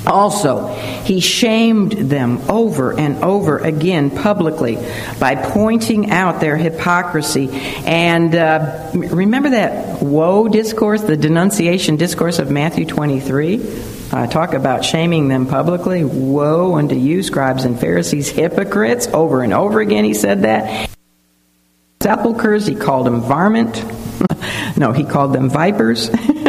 Also, he shamed them over and over again publicly by pointing out their hypocrisy. And uh, remember that woe discourse, the denunciation discourse of Matthew 23? Uh, talk about shaming them publicly. Woe unto you, scribes and Pharisees, hypocrites. Over and over again, he said that. Sepulchres, he called them varmint. no, he called them vipers.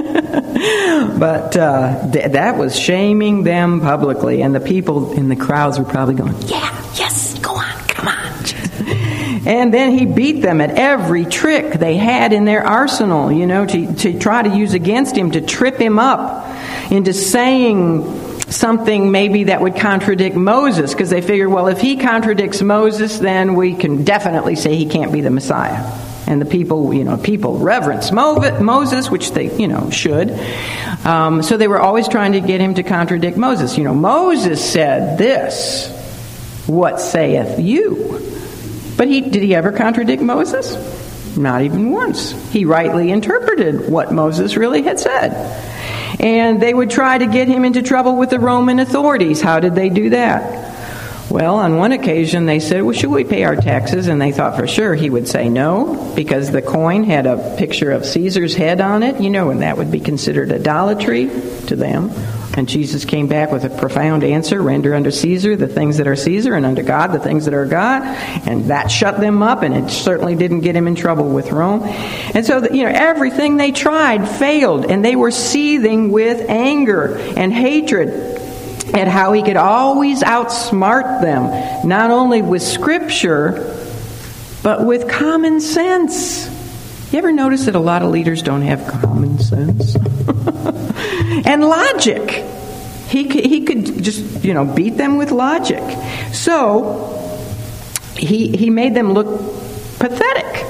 but uh, th- that was shaming them publicly, and the people in the crowds were probably going, "Yeah, yes, go on, come on." and then he beat them at every trick they had in their arsenal, you know, to, to try to use against him to trip him up into saying something maybe that would contradict Moses because they figured, well, if he contradicts Moses, then we can definitely say he can't be the Messiah. And the people, you know, people reverence Moses, which they, you know, should. Um, so they were always trying to get him to contradict Moses. You know, Moses said this. What saith you? But he did he ever contradict Moses? Not even once. He rightly interpreted what Moses really had said. And they would try to get him into trouble with the Roman authorities. How did they do that? Well, on one occasion they said, Well, should we pay our taxes? And they thought for sure he would say no, because the coin had a picture of Caesar's head on it, you know, and that would be considered idolatry to them. And Jesus came back with a profound answer render unto Caesar the things that are Caesar, and unto God the things that are God. And that shut them up, and it certainly didn't get him in trouble with Rome. And so, you know, everything they tried failed, and they were seething with anger and hatred at how he could always outsmart them, not only with Scripture, but with common sense. You ever notice that a lot of leaders don't have common sense? and logic. He could, he could just, you know, beat them with logic. So, he, he made them look pathetic.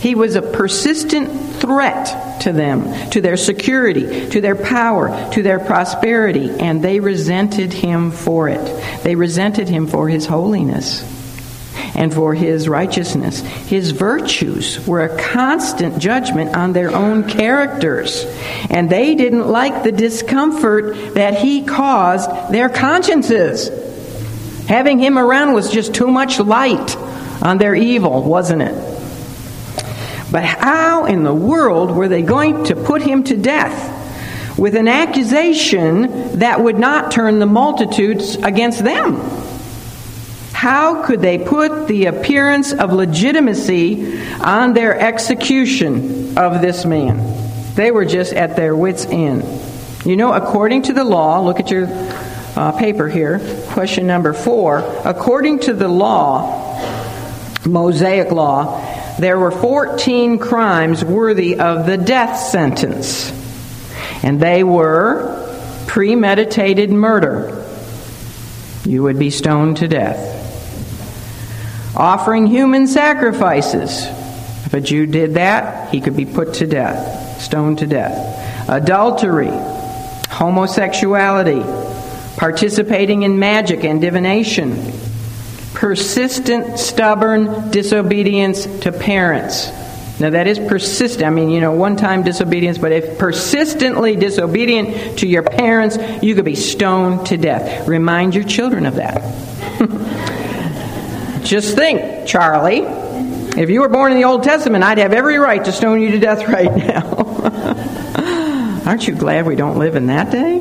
He was a persistent threat to them, to their security, to their power, to their prosperity, and they resented him for it. They resented him for his holiness and for his righteousness. His virtues were a constant judgment on their own characters, and they didn't like the discomfort that he caused their consciences. Having him around was just too much light on their evil, wasn't it? But how in the world were they going to put him to death with an accusation that would not turn the multitudes against them? How could they put the appearance of legitimacy on their execution of this man? They were just at their wits' end. You know, according to the law, look at your uh, paper here, question number four. According to the law, Mosaic law, there were 14 crimes worthy of the death sentence. And they were premeditated murder. You would be stoned to death offering human sacrifices. If a Jew did that, he could be put to death, stoned to death. Adultery, homosexuality, participating in magic and divination, persistent, stubborn disobedience to parents. Now that is persistent. I mean, you know, one time disobedience, but if persistently disobedient to your parents, you could be stoned to death. Remind your children of that. Just think, Charlie, if you were born in the Old Testament, I'd have every right to stone you to death right now. Aren't you glad we don't live in that day?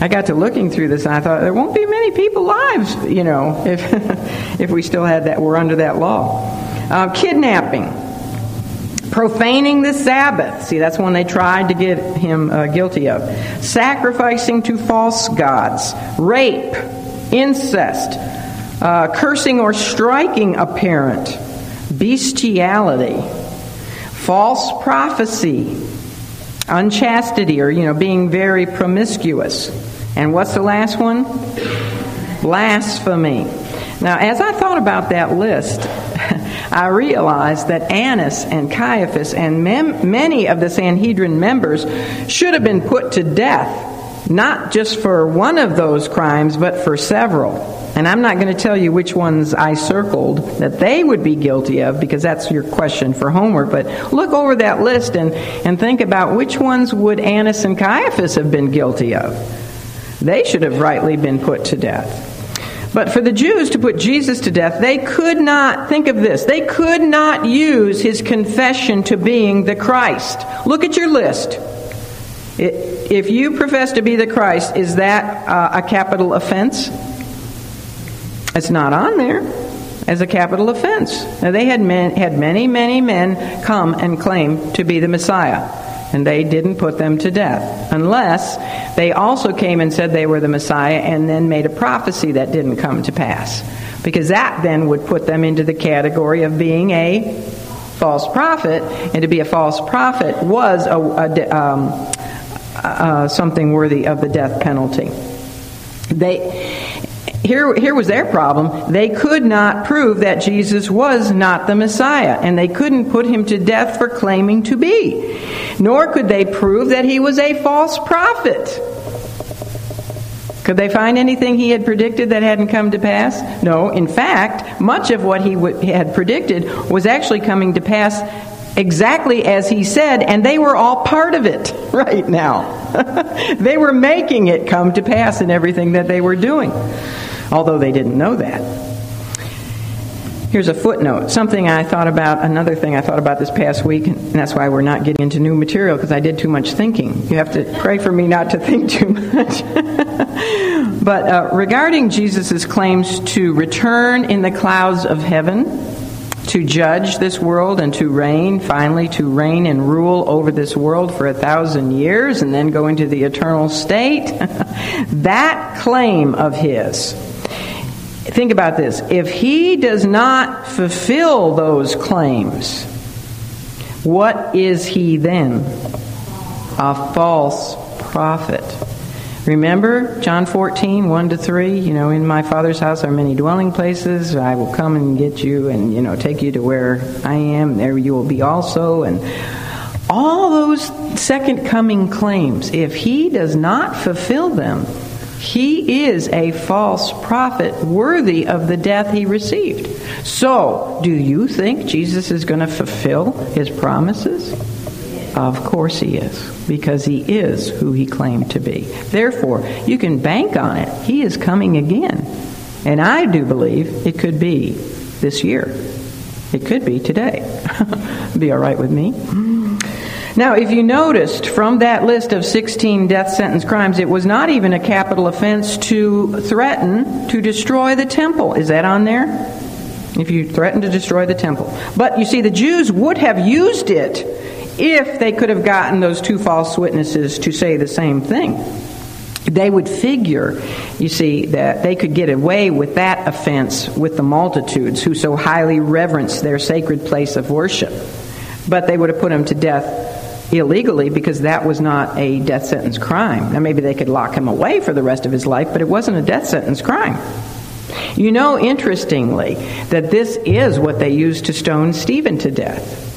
I got to looking through this and I thought there won't be many people lives, you know, if if we still had that, we're under that law. Uh, kidnapping, profaning the Sabbath. See, that's one they tried to get him uh, guilty of. Sacrificing to false gods, rape, incest, uh, cursing or striking a parent, bestiality, false prophecy, unchastity, or, you know, being very promiscuous. And what's the last one? Blasphemy. Now, as I thought about that list, I realized that Annas and Caiaphas and mem- many of the Sanhedrin members should have been put to death, not just for one of those crimes, but for several. And I'm not going to tell you which ones I circled that they would be guilty of because that's your question for homework. But look over that list and, and think about which ones would Annas and Caiaphas have been guilty of. They should have rightly been put to death. But for the Jews to put Jesus to death, they could not, think of this, they could not use his confession to being the Christ. Look at your list. If you profess to be the Christ, is that uh, a capital offense? It's not on there as a capital offense. Now, they had, men, had many, many men come and claim to be the Messiah, and they didn't put them to death, unless they also came and said they were the Messiah and then made a prophecy that didn't come to pass. Because that then would put them into the category of being a false prophet, and to be a false prophet was a, a, um, uh, something worthy of the death penalty. They here, here was their problem. They could not prove that Jesus was not the Messiah, and they couldn't put him to death for claiming to be. Nor could they prove that he was a false prophet. Could they find anything he had predicted that hadn't come to pass? No. In fact, much of what he w- had predicted was actually coming to pass exactly as he said, and they were all part of it right now. they were making it come to pass in everything that they were doing although they didn't know that. Here's a footnote. Something I thought about, another thing I thought about this past week, and that's why we're not getting into new material because I did too much thinking. You have to pray for me not to think too much. but uh, regarding Jesus' claims to return in the clouds of heaven, to judge this world and to reign, finally, to reign and rule over this world for a thousand years and then go into the eternal state, that claim of his Think about this. If he does not fulfill those claims, what is he then? A false prophet. Remember John 14, 1 to 3? You know, in my Father's house are many dwelling places. I will come and get you and, you know, take you to where I am. There you will be also. And all those second coming claims, if he does not fulfill them, he is a false prophet worthy of the death he received. So, do you think Jesus is going to fulfill his promises? Of course he is, because he is who he claimed to be. Therefore, you can bank on it. He is coming again. And I do believe it could be this year. It could be today. be all right with me. Now, if you noticed from that list of 16 death sentence crimes, it was not even a capital offense to threaten to destroy the temple. Is that on there? If you threaten to destroy the temple. But you see, the Jews would have used it if they could have gotten those two false witnesses to say the same thing. They would figure, you see, that they could get away with that offense with the multitudes who so highly reverence their sacred place of worship. But they would have put him to death illegally because that was not a death sentence crime. Now, maybe they could lock him away for the rest of his life, but it wasn't a death sentence crime. You know, interestingly, that this is what they used to stone Stephen to death.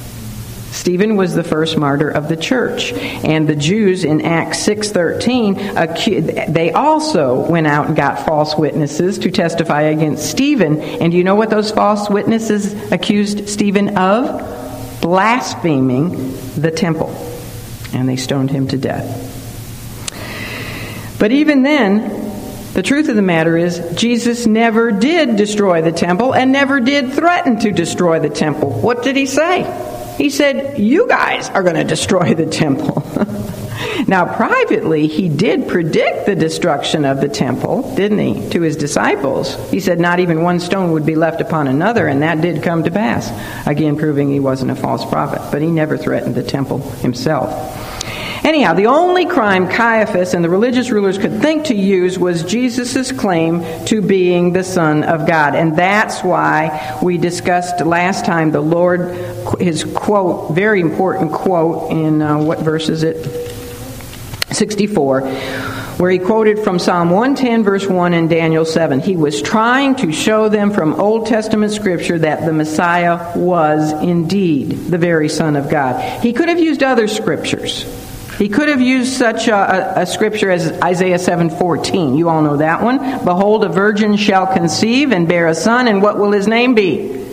Stephen was the first martyr of the church, and the Jews in Acts 6:13 they also went out and got false witnesses to testify against Stephen. And do you know what those false witnesses accused Stephen of? blaspheming the temple. And they stoned him to death. But even then, the truth of the matter is, Jesus never did destroy the temple and never did threaten to destroy the temple. What did he say? He said, You guys are going to destroy the temple. Now, privately, he did predict the destruction of the temple, didn't he, to his disciples? He said not even one stone would be left upon another, and that did come to pass. Again, proving he wasn't a false prophet, but he never threatened the temple himself. Anyhow, the only crime Caiaphas and the religious rulers could think to use was Jesus' claim to being the Son of God. And that's why we discussed last time the Lord, his quote, very important quote in uh, what verse is it? 64, where he quoted from Psalm 110, verse 1, and Daniel 7. He was trying to show them from Old Testament scripture that the Messiah was indeed the very Son of God. He could have used other scriptures. He could have used such a, a, scripture as Isaiah 7:14. You all know that one. Behold, a virgin shall conceive and bear a son, and what will his name be?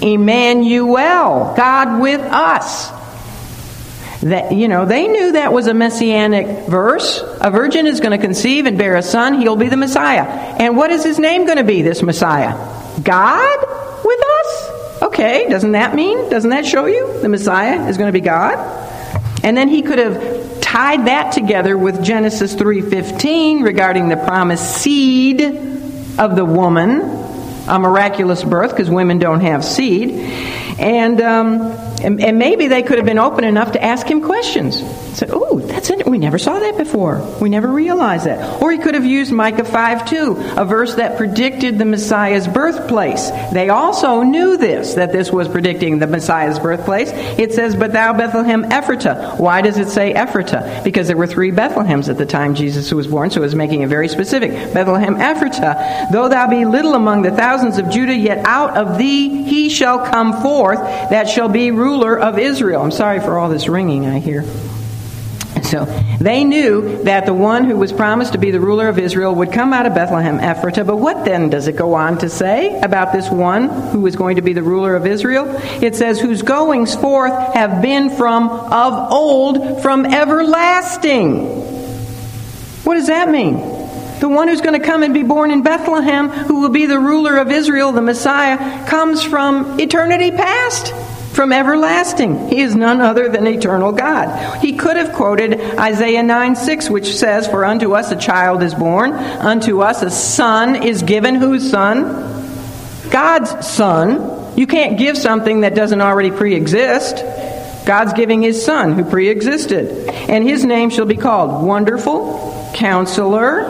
Emmanuel, God with us. That, you know, they knew that was a messianic verse. A virgin is going to conceive and bear a son. He'll be the Messiah. And what is his name going to be, this Messiah? God with us? Okay, doesn't that mean? Doesn't that show you the Messiah is going to be God? And then he could have tied that together with Genesis 3:15 regarding the promised seed of the woman, a miraculous birth because women don't have seed. And um, and, and, maybe they could have been open enough to ask him questions. Said, "Oh, that's it. We never saw that before. We never realized that." Or he could have used Micah 5:2, a verse that predicted the Messiah's birthplace. They also knew this, that this was predicting the Messiah's birthplace. It says, "But thou Bethlehem Ephratah." Why does it say Ephratah? Because there were three Bethlehems at the time Jesus was born, so it was making it very specific. Bethlehem Ephratah, though thou be little among the thousands of Judah, yet out of thee he shall come forth that shall be ruler of Israel. I'm sorry for all this ringing I hear. So they knew that the one who was promised to be the ruler of Israel would come out of Bethlehem Ephratah. But what then does it go on to say about this one who is going to be the ruler of Israel? It says, whose goings forth have been from of old, from everlasting. What does that mean? The one who's going to come and be born in Bethlehem, who will be the ruler of Israel, the Messiah, comes from eternity past, from everlasting. He is none other than eternal God. He could have quoted Isaiah 9 6, which says, For unto us a child is born, unto us a son is given. Whose son? God's son. You can't give something that doesn't already pre exist. God's giving his son who pre existed. And his name shall be called Wonderful, Counselor.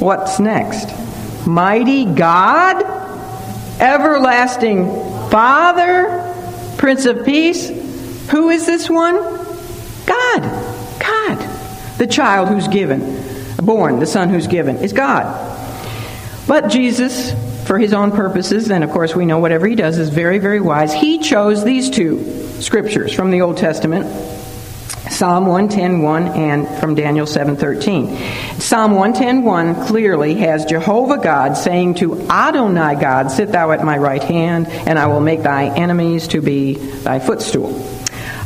What's next? Mighty God, Everlasting Father, Prince of Peace. Who is this one? God. God. The child who's given, born, the son who's given, is God. But Jesus for his own purposes, and of course we know whatever he does is very, very wise. He chose these two scriptures from the Old Testament. Psalm 110.1 and from Daniel 7.13. Psalm 110.1 clearly has Jehovah God saying to Adonai God, Sit thou at my right hand, and I will make thy enemies to be thy footstool.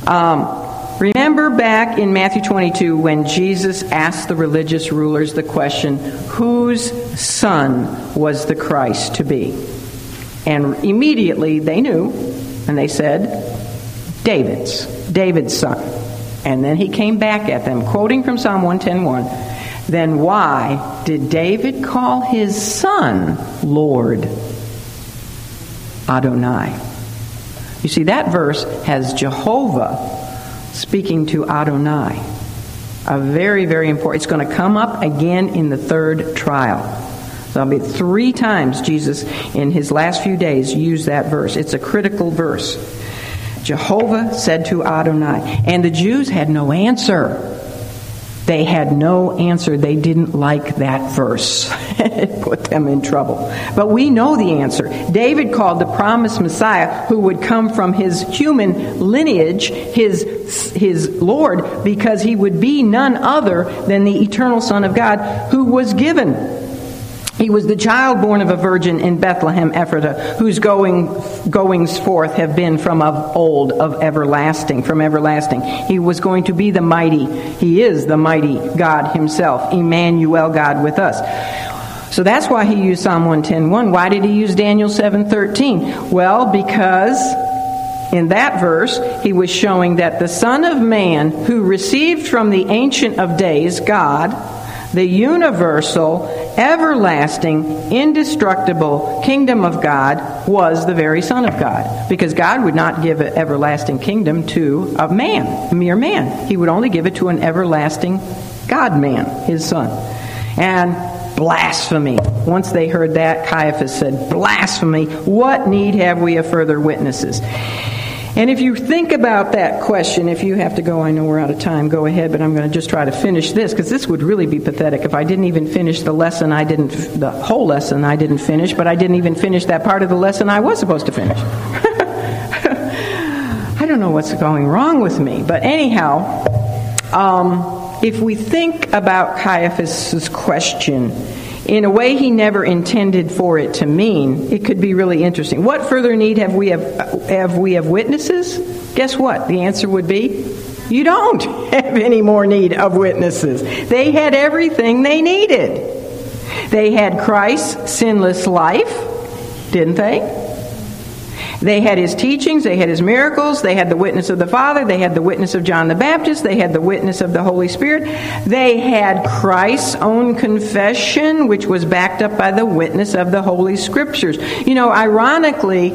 Um, Remember back in Matthew 22 when Jesus asked the religious rulers the question, whose son was the Christ to be? And immediately they knew, and they said, David's, David's son. And then he came back at them, quoting from Psalm 110:1. Then why did David call his son Lord Adonai? You see, that verse has Jehovah speaking to Adonai. A very, very important. It's going to come up again in the third trial. There'll be three times Jesus, in his last few days, used that verse. It's a critical verse. Jehovah said to Adonai, and the Jews had no answer. They had no answer. They didn't like that verse. it put them in trouble. But we know the answer. David called the promised Messiah, who would come from his human lineage, his, his Lord, because he would be none other than the eternal Son of God, who was given he was the child born of a virgin in Bethlehem Ephratah, whose going, goings forth have been from of old, of everlasting, from everlasting. He was going to be the mighty, he is the mighty God himself, Emmanuel, God with us. So that's why he used Psalm 110.1. Why did he use Daniel 7.13? Well, because in that verse, he was showing that the Son of Man, who received from the Ancient of Days, God, the universal, everlasting, indestructible kingdom of God was the very Son of God. Because God would not give an everlasting kingdom to a man, a mere man. He would only give it to an everlasting God man, his Son. And blasphemy. Once they heard that, Caiaphas said, Blasphemy! What need have we of further witnesses? And if you think about that question, if you have to go, I know we're out of time, go ahead, but I'm going to just try to finish this because this would really be pathetic if I didn't even finish the lesson I didn't, the whole lesson I didn't finish, but I didn't even finish that part of the lesson I was supposed to finish. I don't know what's going wrong with me, but anyhow, um, if we think about Caiaphas's question, in a way he never intended for it to mean, it could be really interesting. What further need have we of, have we of witnesses? Guess what? The answer would be you don't have any more need of witnesses. They had everything they needed. They had Christ's sinless life, didn't they? They had his teachings, they had his miracles, they had the witness of the Father, they had the witness of John the Baptist, they had the witness of the Holy Spirit, they had Christ's own confession, which was backed up by the witness of the Holy Scriptures. You know, ironically,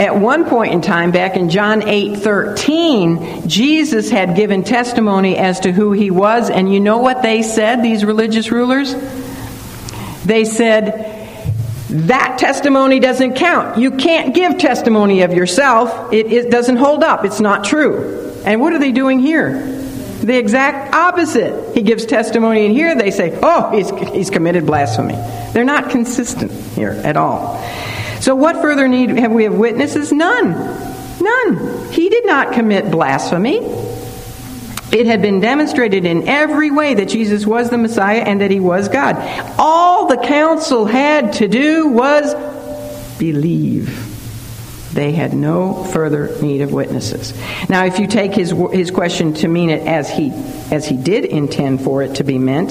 at one point in time, back in John 8 13, Jesus had given testimony as to who he was, and you know what they said, these religious rulers? They said, that testimony doesn't count. You can't give testimony of yourself. It, it, doesn't hold up. It's not true. And what are they doing here? The exact opposite. He gives testimony in here, they say, oh, he's, he's committed blasphemy. They're not consistent here at all. So, what further need have we of witnesses? None. None. He did not commit blasphemy. It had been demonstrated in every way that Jesus was the Messiah and that he was God. All the council had to do was believe. They had no further need of witnesses. Now, if you take his, his question to mean it as he, as he did intend for it to be meant,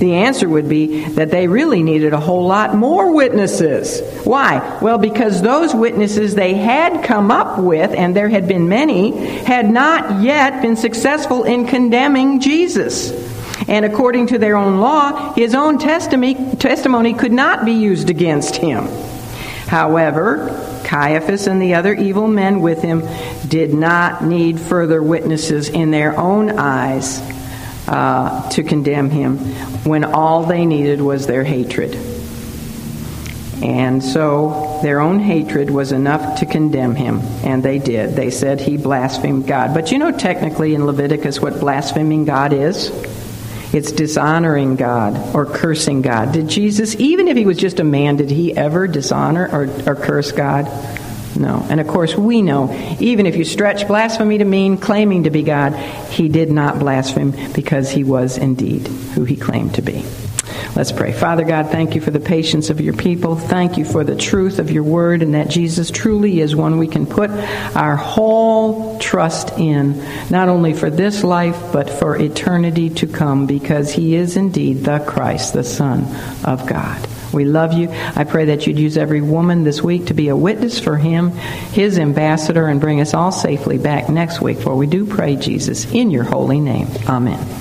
the answer would be that they really needed a whole lot more witnesses. Why? Well, because those witnesses they had come up with, and there had been many, had not yet been successful in condemning Jesus. And according to their own law, his own testimony, testimony could not be used against him. However, Caiaphas and the other evil men with him did not need further witnesses in their own eyes uh, to condemn him when all they needed was their hatred. And so their own hatred was enough to condemn him, and they did. They said he blasphemed God. But you know, technically in Leviticus, what blaspheming God is? It's dishonoring God or cursing God. Did Jesus, even if he was just a man, did he ever dishonor or, or curse God? No. And of course, we know, even if you stretch blasphemy to mean claiming to be God, he did not blaspheme because he was indeed who he claimed to be. Let's pray. Father God, thank you for the patience of your people. Thank you for the truth of your word and that Jesus truly is one we can put our whole trust in, not only for this life, but for eternity to come, because he is indeed the Christ, the Son of God. We love you. I pray that you'd use every woman this week to be a witness for him, his ambassador, and bring us all safely back next week. For we do pray, Jesus, in your holy name. Amen.